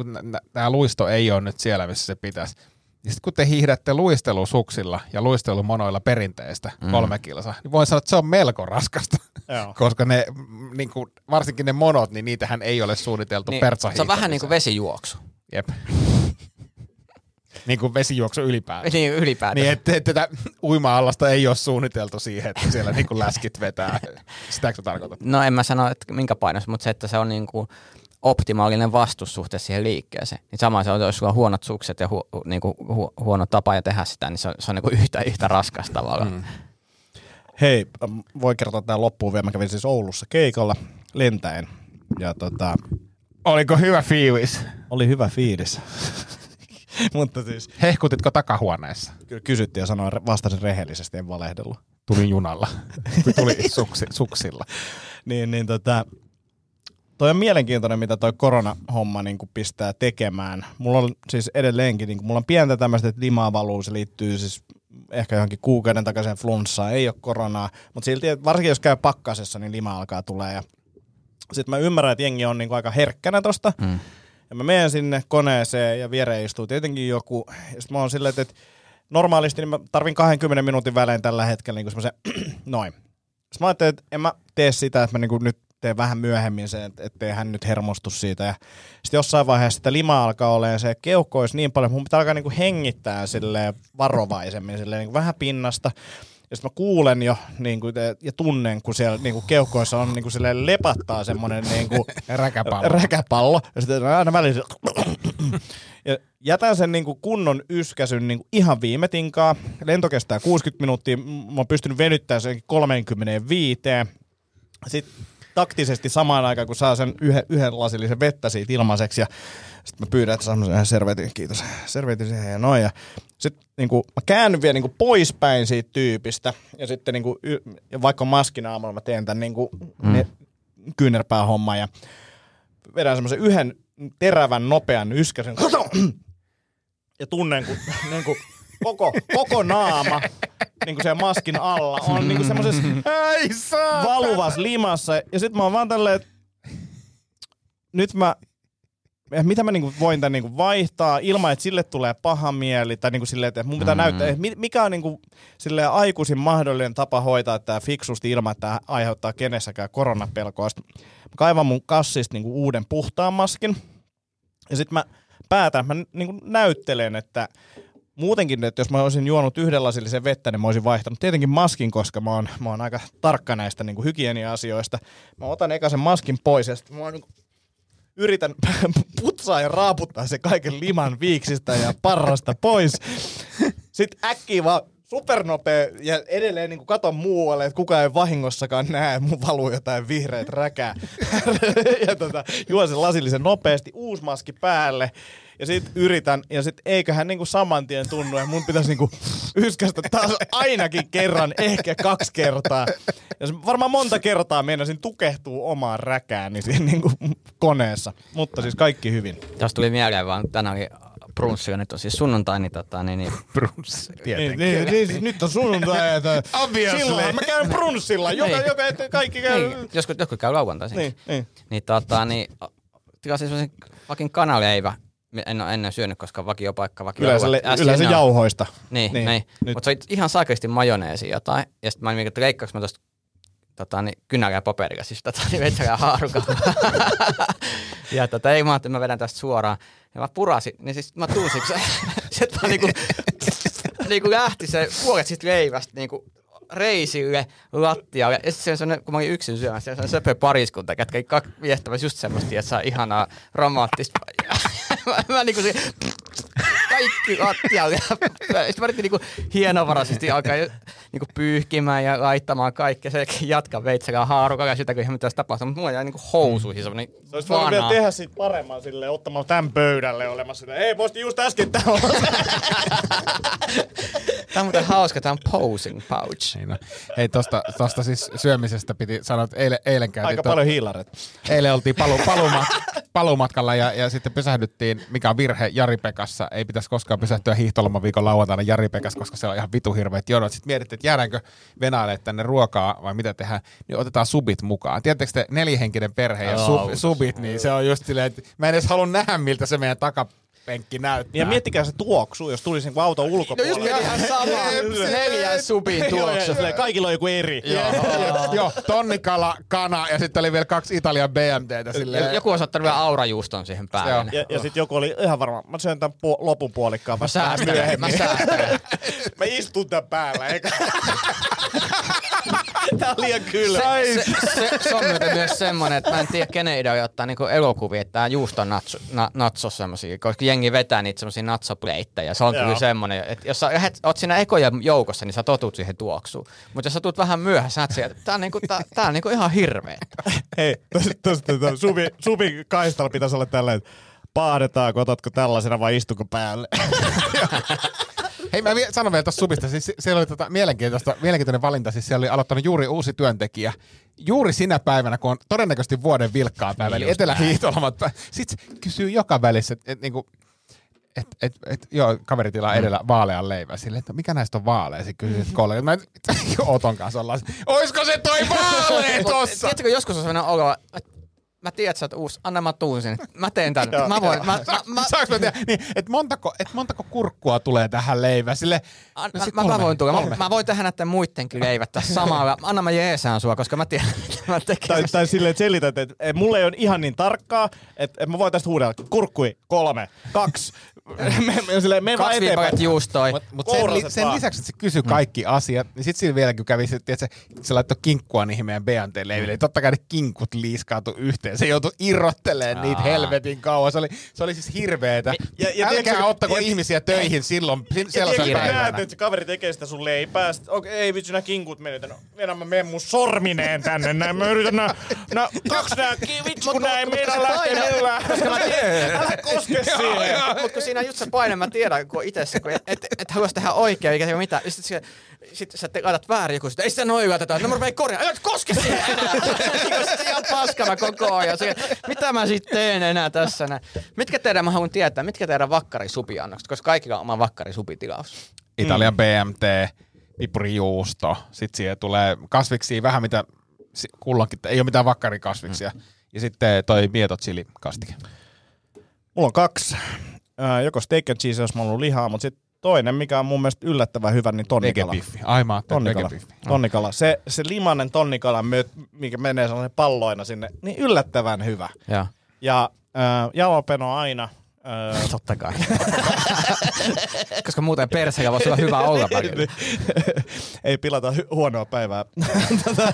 tämä luisto ei ole nyt siellä, missä se pitäisi. Ja sitten kun te hiihdätte luistelusuksilla ja luistelumonoilla perinteistä mm. kolme kilsaa, niin voin sanoa, että se on melko raskasta. Joo. [laughs] Koska ne, niin kuin, varsinkin ne monot, niin niitähän ei ole suunniteltu niin, se on vähän niin kuin vesijuoksu. Jep. [laughs] niin kuin vesijuoksu ylipäätään. Niin ylipäätään. Niin, että et tätä uima-allasta ei ole suunniteltu siihen, että siellä niin kuin läskit vetää. [laughs] Sitäkö tarkoitat? No en mä sano, että minkä painos, mutta se, että se on niin kuin optimaalinen vastus suhteessa siihen liikkeeseen. Niin sama se on, jos sulla on huonot sukset ja hu, niin kuin hu, huono tapa ja tehdä sitä, niin se on, se on niin kuin yhtä, yhtä raskas tavallaan. Mm. Hei, voi kertoa tämän loppuun vielä. Mä kävin siis Oulussa keikalla lentäen. Ja tota, Oliko hyvä fiilis? oli hyvä fiilis. [laughs] Mutta siis Hehkutitko takahuoneessa? kyllä kysyttiin ja sanoin, vastasin rehellisesti, en valehdellut. Tulin junalla. [laughs] Tuli suksi, suksilla. Niin, niin tota, toi on mielenkiintoinen, mitä toi koronahomma niin pistää tekemään. Mulla on siis edelleenkin, niin mulla on pientä tämmöistä, että limaa valuu, se liittyy siis ehkä johonkin kuukauden takaisin flunssaan, ei ole koronaa, mutta silti, varsinkin jos käy pakkasessa, niin lima alkaa tulee. Ja sitten mä ymmärrän, että jengi on niin aika herkkänä tosta, mm. ja mä menen sinne koneeseen ja viereen istuu tietenkin joku, ja sitten mä oon silleen, että, normaalisti niin mä tarvin 20 minuutin välein tällä hetkellä niin semmoisen, [clears throat] noin. Sitten mä ajattelin, että en mä tee sitä, että mä niinku nyt teen vähän myöhemmin sen, että ettei hän nyt hermostu siitä. Ja sitten jossain vaiheessa sitä lima alkaa olemaan se keuhkois niin paljon, mun pitää alkaa niinku hengittää silleen varovaisemmin, silleen niinku vähän pinnasta. Ja sitten mä kuulen jo niin kuin, ja tunnen, kun siellä niin kuin keuhkoissa on niin kuin silleen lepattaa semmoinen niin kuin, [laughs] Räkäpallo. räkäpallo. Ja sitten aina välissä ja jätän sen niin kuin kunnon yskäsyn niin kuin ihan viime tinkaa. Lento kestää 60 minuuttia. Mä oon pystynyt venyttämään sen 35. Sitten taktisesti samaan aikaan, kun saa sen yhden, yhden lasillisen vettä siitä ilmaiseksi. Ja sitten mä pyydän, että saan sen servetin, kiitos, servetin siihen ja noin. Ja sitten niin kuin, mä käännyn vielä niin kuin poispäin siitä tyypistä. Ja sitten niin kuin, ja vaikka on maskin aamulla, mä teen tämän niin kuin, mm. ne, kyynärpää homma ja vedän semmoisen yhden terävän, nopean yskäsen. [clears throat] Ja tunnen, kun [laughs] niin kuin, koko, koko naama niin kuin siellä maskin alla on niin kuin semmoisessa Ei saa! valuvas limassa. Ja sitten mä oon vaan tälleen, että nyt mä, mitä mä niinku voin tämän niinku vaihtaa ilman, että sille tulee paha mieli. Tai niinku silleen, että mun pitää mm. näyttää, että mi- mikä on niinku silleen aikuisin mahdollinen tapa hoitaa tämä fiksusti ilman, että tämä aiheuttaa kenessäkään koronapelkoa. Sitten mä kaivan mun kassista niinku uuden puhtaan maskin. Ja sitten mä päätän, mä niinku näyttelen, että muutenkin, että jos mä olisin juonut yhden lasillisen vettä, niin mä olisin vaihtanut tietenkin maskin, koska mä oon, mä oon aika tarkka näistä niin hygienia-asioista. Mä otan eka sen maskin pois ja sitten mä oon niin yritän [laughs] putsaa ja raaputtaa se kaiken liman viiksistä ja parrasta pois. Sitten äkkiä vaan supernopea ja edelleen niin katon muualle, että kukaan ei vahingossakaan näe, mun valuu jotain vihreät räkää. [laughs] ja tota, juon sen lasillisen nopeasti, uusi maski päälle. Ja sit yritän, ja sit eiköhän niinku saman tien tunnu, että mun pitäisi niinku yskästä taas ainakin kerran, ehkä kaksi kertaa. Ja varmaan monta kertaa meinasin tukehtuu omaan räkääni siinä niinku koneessa. Mutta siis kaikki hyvin. Jos tuli mieleen vaan, tänään oli brunssi, ja nyt on siis sunnuntai, niin, tota, niin, niin Brunssi, Niin, tietenkin. niin, niin, siis nyt on sunnuntai. [laughs] Että silloin mä käyn brunssilla. Joka, Niin. joka, että kaikki käy. niin, joskus jotkut käy lauantaisin. Niin, niin. Niin, tota, niin tilasin semmoisen vakin kanaleivä. En ole ennen syönyt, koska vakiopaikka, vakio Yleensä, yleensä jauhoista. Niin, Niin, niin. mutta se oli ihan saakelisti majoneesi jotain. Ja sitten mä olin että leikkaaks mä tosta tota, niin, kynärää paperilla, siis tota, niin haarukalla. [laughs] ja tota, ei mä ajattelin, että mä vedän tästä suoraan. Ja mä purasin, niin siis mä tunsin, kun se, [laughs] se että mä niinku, [laughs] niinku lähti se puolet siitä leivästä niinku reisille lattialle. Ja sitten se on, kun mä olin yksin syömässä, se on söpö pariskunta, ketkä oli viettämässä just semmoista, että saa ihanaa romanttista. Mä, [laughs] mä niinku se, kaikki lattialle. Ja sitten mä yritin niinku hienovaraisesti alkaa niinku pyyhkimään ja laittamaan kaikkea. Se jatka veitsellä haarukalla ja sitä kun ihan mitä tapahtuu. Mutta mulla jäi niinku housuihin semmonen Se olisi voinut vielä tehdä siitä paremman silleen, ottamalla tämän pöydälle olemassa. Ei, posti just äsken tää [laughs] Tää on muuten hauska, tää on posing pouch. Niin on. Hei, tosta, tosta siis syömisestä piti sanoa, että eilen, eilen käytiin... Aika to- paljon hiilaret. Eilen oltiin palu, palumat, palumatkalla ja, ja sitten pysähdyttiin, mikä on virhe Jari-Pekassa. Ei pitäisi koskaan pysähtyä hiihtolomaviikon lauantaina Jari-Pekassa, koska se on ihan vitu hirveät jonot. Sitten mietittiin, että jäädäänkö Venäjälle tänne ruokaa vai mitä tehdään, niin otetaan subit mukaan. Tiedättekö te neljähenkinen perhe ja sub, subit, niin se on just silleen, että mä en edes halua nähdä, miltä se meidän takapenkki näyttää. Ja miettikää se tuoksu, jos tulisi niinku auton ulkopuolelle. No just ihan sama. [laughs] Neljän supin tuoksu. Kaikilla on joku eri. Joo, tonnikala, kana ja sitten oli vielä kaksi Italian BMTtä silleen. Joku olisi ottanut vielä aurajuuston siihen päälle. on. Ja, ja sitten joku oli ihan varma, mä syön tämän pu- lopun puolikkaan Mä vasta säästän, mä säästän. [laughs] mä istun tän päällä, eikä... [laughs] [laughs] Tää on liian kylmä. Se, se, se, on muuten myös semmonen, että mä en tiedä kenen idea oli ottaa niinku elokuvia, että tää juuston natso, na, natso semmosia, koska jengi vetää niitä semmosia natsopleittejä. Se on Joo. kyllä semmonen, että jos sä lähet, oot siinä ekoja joukossa, niin sä totut siihen tuoksuun. Mutta jos sä tuut vähän myöhässä, sä et tää on, niinku, tää, tää on niinku ihan hirveä. Hei, tosta, tosta, tosta, Suvi, Suvi kaistalla pitäisi olla tällainen, että paadetaanko, otatko tällaisena vai istuko päälle? [laughs] Hei, mä sanon vielä tuossa subista, siis siellä oli tota mielenkiintoista, mielenkiintoinen valinta, siis siellä oli aloittanut juuri uusi työntekijä, juuri sinä päivänä, kun on todennäköisesti vuoden vilkkaa päivä, eli etelähiihtolomat. Sitten kysyy joka välissä, että et, niinku, et, et, et, joo, kaveri tilaa edellä vaalean leivän silleen, että mikä näistä on vaalea? Sitten kysyy kollega, mä [laughs] Oton kanssa ollaan, oisko se toi vaalea tossa? Tiedätkö, joskus on sellainen olo, että mä tiedän, että sä oot uusi, anna mä tuun sinne. Mä teen tän. [laughs] mä voin, mä, mä, mä, Saanko mä tiedä, niin, että montako, et montako kurkkua tulee tähän leivään? Sille, An, no mä, mä, kolme, mä, voin tulla. kolme. Mä, mä, voin tehdä näiden muidenkin leivät tässä samalla. Anna mä jeesään sua, koska mä tiedän, [laughs] mitä mä teen. Tai, tai silleen, että selität, että, mulle ei ole ihan niin tarkkaa, että, että mä voin tästä huudella kurkkui, kolme, kaksi. Me, me, silleen, me Kaksi eteenpäin. viipakat juustoi. Mut, mut sen, li, sen lisäksi, että se kysyi kaikki asiat, niin sitten siinä vieläkin kävi, se, että se, se laittoi kinkkua niihin meidän BNT-leiville. Mm. Totta kai ne kinkut liiskaantui yhteen. Se joutui irrottelemaan niitä helvetin kauan. Se oli, se oli siis hirveetä. Ja- ja Älkää tiedätkö- ottako ja- ihmisiä töihin silloin, kun näet, päivänä. että se kaveri tekee sitä sun leipää, sit, okei, ei vitsi, nää kinkut meni tänne. Vielä mä menen mun sormineen tänne, näin mä yritän nää, nää kaksi nää, vitsi, kun nää ei meidän lähtee millään. Älä koske siihen. Mutta kun siinä on just se paine, mä tiedän, kun itse se, kun et, et, et haluaisi tehdä oikein, eikä se mitään. Sitten sit, sit sä te, laitat väärin joku, sit, ei sitä noin laiteta, no mä rupean korjaamaan, älä koske siihen enää. Sitten ihan paskana koko ajan. Se, mitä mä sitten teen enää tässä näin. Mitkä teidän, mä haluan tietää, mitkä teidän vakkarisupiannokset, koska kaikilla on oma vakkarisupitilaus. Italian BMT, pipurijuusto, sitten siihen tulee kasviksia vähän mitä kulloinkin, ei ole mitään vakkarikasviksia. Mm. Ja sitten toi mieto chili kastike. Mulla on kaksi. Äh, joko steak and cheese, jos on ollut lihaa, mutta sitten toinen, mikä on mun mielestä yllättävän hyvä, niin tonnikala. Vegepiffi. Ai mä Tonnikala. Tonnikala. Se, se limanen tonnikala, mikä menee sellainen palloina sinne, niin yllättävän hyvä. Joo. Ja äh, jalapeno aina. Äh, [laughs] Totta kai. [laughs] Koska muuten perseellä voisi olla hyvä olla välillä. ei pilata hy- huonoa päivää. Tota, [laughs]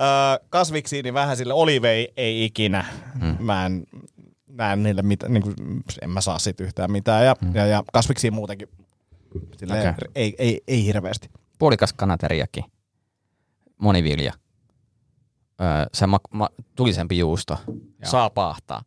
Ö, Kasviksi niin vähän sille olive ei, ei ikinä. Hmm. Mä en näe niille mitä, niin kuin, en mä saa siitä yhtään mitään. Ja, ja, ja kasviksi muutenkin silleen. Okei. ei, ei, ei hirveästi. Puolikas kanateriakin. Monivilja. Öö, se ma- ma- tulisempi juusto. Saa paahtaa.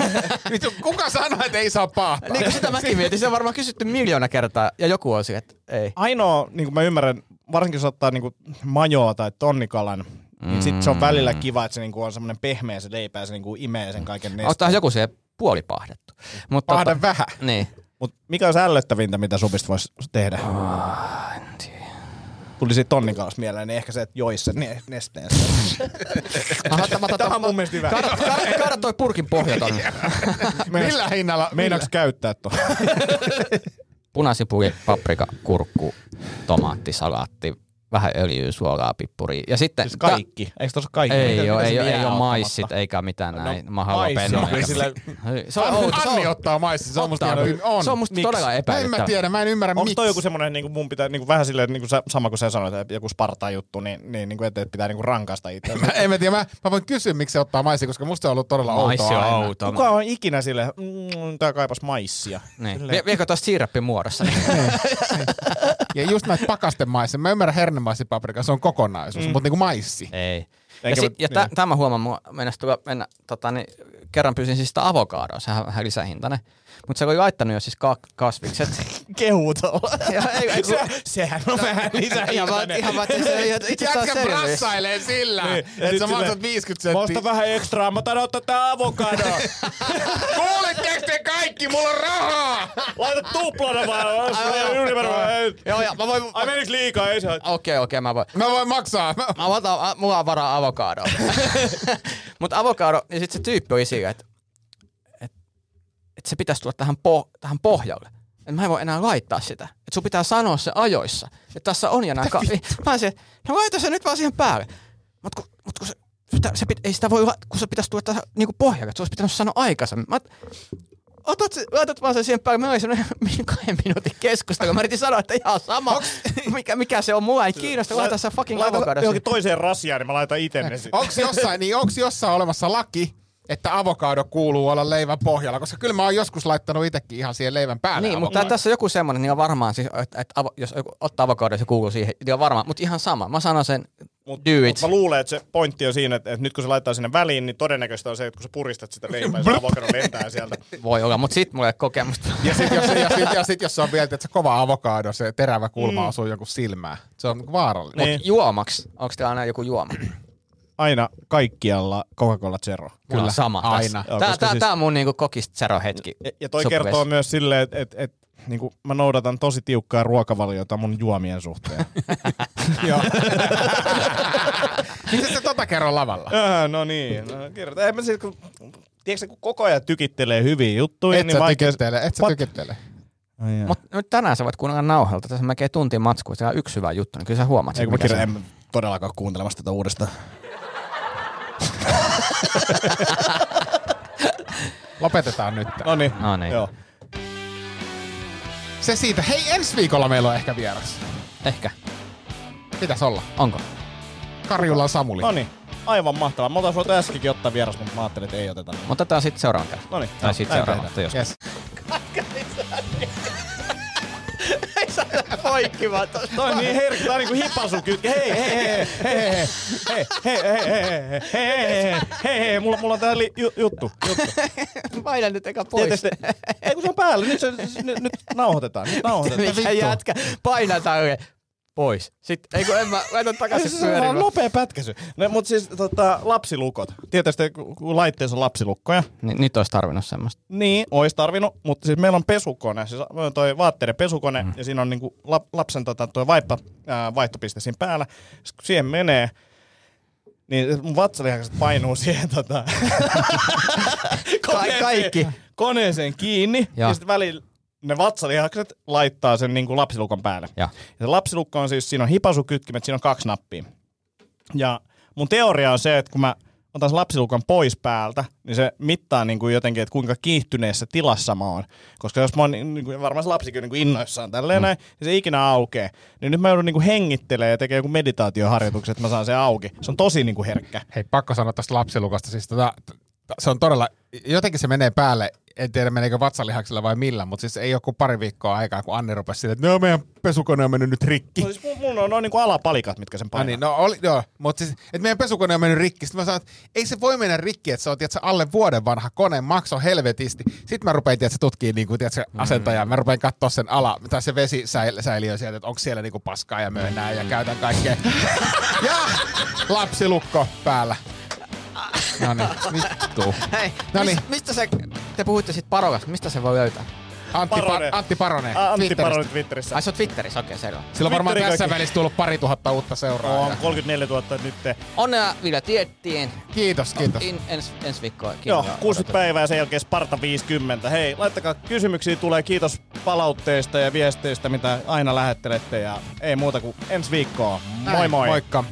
[laughs] Vittu, kuka sanoi, että ei saa paahtaa? niin sitä mäkin mietin. Se on varmaan kysytty miljoona kertaa ja joku on sille, että ei. Ainoa, niin kuin mä ymmärrän, varsinkin jos ottaa niin majoa tai tonnikalan, mm. niin sit se on välillä kiva, että se niin kuin on semmoinen pehmeä se leipä ja se niin kuin imee sen kaiken nesteen. Ottaa joku se puolipaahdettu. Mutta Paahda vähän. Niin. Mut mikä on ällöttävintä, mitä supista voisi tehdä? Tuli siitä tonnikalasta mieleen, niin ehkä se, että jois sen ne- Tämä [laughs] on mun mielestä hyvä. Kaada, kaada, kaada toi purkin pohja tonne. [laughs] [laughs] Millä hinnalla? Meinaaks käyttää tuon? Punasipuli, paprika, kurkku, tomaatti, salaatti, vähän öljyä, suolaa, pippuria. Ja sitten... Siis kaikki. Eikö tuossa kaikki? Ei ole, ei, ole, ei ole maissit eikä mitään näin. No, Mä haluan pennoa. sillä- [laughs] Se on outo. Se Anni on, ottaa maissi, se on musta Ottaa. ihan on. se on musta todella No en epäilyttävää. mä tiedä, mä en ymmärrä Onko miksi. toi joku semmoinen, niin kuin mun pitää, niin kuin vähän silleen, niin kuin sä, sama kuin sä sanoit, että joku Sparta-juttu, niin, niin, niin kuin, että pitää niin kuin rankaista itseänsä. Mä, en mä tiedä, mä, mä voin kysyä, miksi se ottaa maissi, koska musta se on ollut todella Maissi outoa on aina. outo. Kuka on ikinä silleen, mm, tää kaipas maissia? Niin. Vie, viekö tuosta siirappin muodossa? [laughs] [laughs] Ja just näitä pakastemaissia, mä ymmärrän hernemaisipaprika, se on kokonaisuus, mm. mutta niinku maissi. Ei. Ja, Eikä mä- ja niin. tämä huomaa, mua mennä, mennä tota, niin, kerran pyysin siis sitä avokadoa, sehän on vähän lisähintainen. Mutta se oli laittanut jo siis ka- kasvikset. Kehu tuolla. Ja ei, ei, Se, sehän on vähän lisää [laughs] ihan vaan, ihan vaan, että se ei itsestään Jätkä brassailee sillä, Niin. Ja että sit sä maksat 50 Mä ostan senttiä. vähän ekstraa, mä taidan ottaa tää avokadoa. [laughs] Kuulitteko te kaikki, mulla on rahaa! Laita tuplana vaan. Joo, ja mä voin... Ai menikö liikaa? Ei se Okei, okei, mä voin. Mä voin maksaa. Mä... Otan, mulla on varaa avokadoa. [laughs] Mutta avokado, niin sitten se tyyppi oli sillä, että et, et se pitäisi tulla tähän, po, tähän pohjalle. Et mä en voi enää laittaa sitä. Et sun pitää sanoa se ajoissa. Että tässä on ja nää ka- Mä olisin, että no laita se nyt vaan siihen päälle. Mut kun, mut kun se, sitä, se pit, ei sitä voi, kun se pitäisi tulla tähän niinku pohjalle. että Se olisi pitänyt sanoa aikaisemmin. Mä, Otat, se, laitat vaan sen siihen päälle. Meillä oli semmoinen [laughs] kahden minuutin keskustelu. Mä yritin sanoa, että ihan sama, [laughs] mikä, mikä se on. Mua ei kiinnosta. Laita se fucking Laita avokado johonkin toiseen rasiaan, niin mä laitan itse ne [laughs] sitten. Onks jossain, niin onks jossain olemassa laki, että avokado kuuluu olla leivän pohjalla? Koska kyllä mä oon joskus laittanut itsekin ihan siihen leivän päälle Niin, mutta avokadon. tässä on joku semmoinen, niin on varmaan, siis, että, että avo, jos ottaa avokadon, se kuuluu siihen, niin on varmaan, mutta ihan sama. Mä sanon sen, Mut, do it. Mut mä luulen, että se pointti on siinä, että, että nyt kun se laittaa sinne väliin, niin todennäköistä on se, että kun sä puristat sitä leipää, se avokado lentää sieltä. [laughs] Voi olla, mutta sit mulla ei ole kokemusta. Ja sit, jos, ja, sit, ja sit, jos se on vielä, että se kova avokado, se terävä kulma mm. osuu joku silmään. Se on niinku vaarallinen. Niin. Mut juomaksi, onko teillä aina joku juoma? Aina kaikkialla Coca-Cola Zero. Mulla on sama. Aina. Joo, Tää, tää, siis- tää on mun niinku kokis zero hetki. Ja, ja toi Subwayssa. kertoo myös silleen, että et, et, niin mä noudatan tosi tiukkaa ruokavaliota mun juomien suhteen. [laughs] Joo. Miten se tota kerro lavalla? äh, no niin, no. Ei, mä siis, kun, tiedätkö, kun koko ajan tykittelee hyviä juttuja, Et niin sä vaikea... tykittele, et sä Pat- tykittele. Ai jaa. Mut nyt tänään sä voit kuunnella nauhalta. Tässä on melkein tunti matskua. Se on yksi hyvä juttu, niin kyllä sä huomaat. Ei, sen, kun mä on. en todellakaan kuuntelemassa tätä uudestaan. [laughs] Lopetetaan nyt. No niin, No niin. joo. Se siitä. Hei, ensi viikolla meillä on ehkä vieras. Ehkä. Pitäis olla. Onko? Karjulan Samuli. No niin, aivan mahtavaa. Mä oltais voitu äskenkin ottaa vieras, mutta mä ajattelin, että ei oteta. Mutta otetaan sitten seuraavan kerran. No niin, Tai sitten. Jos. Yes. Poikki vaan. Toi on niin herkkä, tää on niinku hipasukytke. Hei, hei, hei, hei, hei, hei, hei, hei, hei, hei, hei, hei, hei, hei, mulla, mulla on tää li, ju, juttu, juttu. Paina nyt eka Tietysti, ei kun se on päällä, nyt, se, nyt, nyt nauhoitetaan, nyt nauhoitetaan. Mikä jätkä? Paina tää oikein. Pois. Sitten, ei kun en mä, laitan takaisin Se on pyörimään. nopea pätkäsy. No, mutta siis tota, lapsilukot. Tietysti kun laitteessa on lapsilukkoja, Niin, nyt olisi tarvinnut semmoista. Niin, ois tarvinnut, mutta siis meillä on pesukone, siis on toi vaatteiden pesukone, mm. ja siinä on niinku lap, lapsen tota, toi vaippa ää, vaihtopiste siinä päällä. Sitten kun siihen menee, niin mun vatsalihakset painuu [laughs] siihen tota, koneeseen, kaikki. koneeseen kiinni, ja, Ja. ja sitten välillä ne vatsalihakset laittaa sen niinku lapsilukon päälle. Ja. Ja se lapsilukko on siis, siinä on hipasukytkimet, siinä on kaksi nappia. Ja mun teoria on se, että kun mä otan sen lapsilukon pois päältä, niin se mittaa niin kuin jotenkin, että kuinka kiihtyneessä tilassa mä oon. Koska jos mä oon, niin kuin, varmaan se lapsikin niin kuin innoissaan tälleen mm. näin, niin se ikinä aukee. Niin nyt mä joudun niin kuin hengittelemään ja tekemään joku meditaatioharjoituksen, että mä saan sen auki. Se on tosi niin kuin herkkä. Hei, pakko sanoa tästä lapsilukosta. Siis tota, se on todella, jotenkin se menee päälle, en tiedä meneekö vatsalihaksella vai millä, mutta siis ei ole kuin pari viikkoa aikaa, kun Anni rupesi sille, että no meidän pesukone on mennyt nyt rikki. No siis mun- mulla on noin niin kuin alapalikat, mitkä sen No painaa. niin, no oli, joo, mutta siis, että meidän pesukone on mennyt rikki. Sitten mä sanoin, että ei se voi mennä rikki, että se on tiedätkö, alle vuoden vanha kone, maksoi helvetisti. Sitten mä rupean tiedätkö, tutkimaan niin kuin, tiedätkö, asentajaa. Mä rupean katsoa sen ala, tai se vesisäiliö sieltä, että onko siellä niin kuin paskaa ja möönää ja käytän kaikkea. [laughs] ja lapsilukko päällä. No niin, vittu. Hei, No niin. mis, mistä se, te puhuitte sit Parokasta, mistä se voi löytää? Antti, Paronen. pa- Antti Paronen. Ä, Antti Twitteristä. Paronen Twitterissä. Ai se on Twitterissä, okei, selvä. Sillä on varmaan Twitteri tässä kaikki. välissä tullut pari tuhatta uutta seuraajaa. On 34 000 nyt. Onnea Ville Tiettiin. Kiitos, kiitos. In, ens, ensi viikkoa. Joo, 60 päivää ja sen jälkeen Sparta 50. Hei, laittakaa kysymyksiä tulee. Kiitos palautteista ja viesteistä, mitä aina lähettelette. Ja ei muuta kuin ensi viikkoa. Moi Näin, moi. Moikka.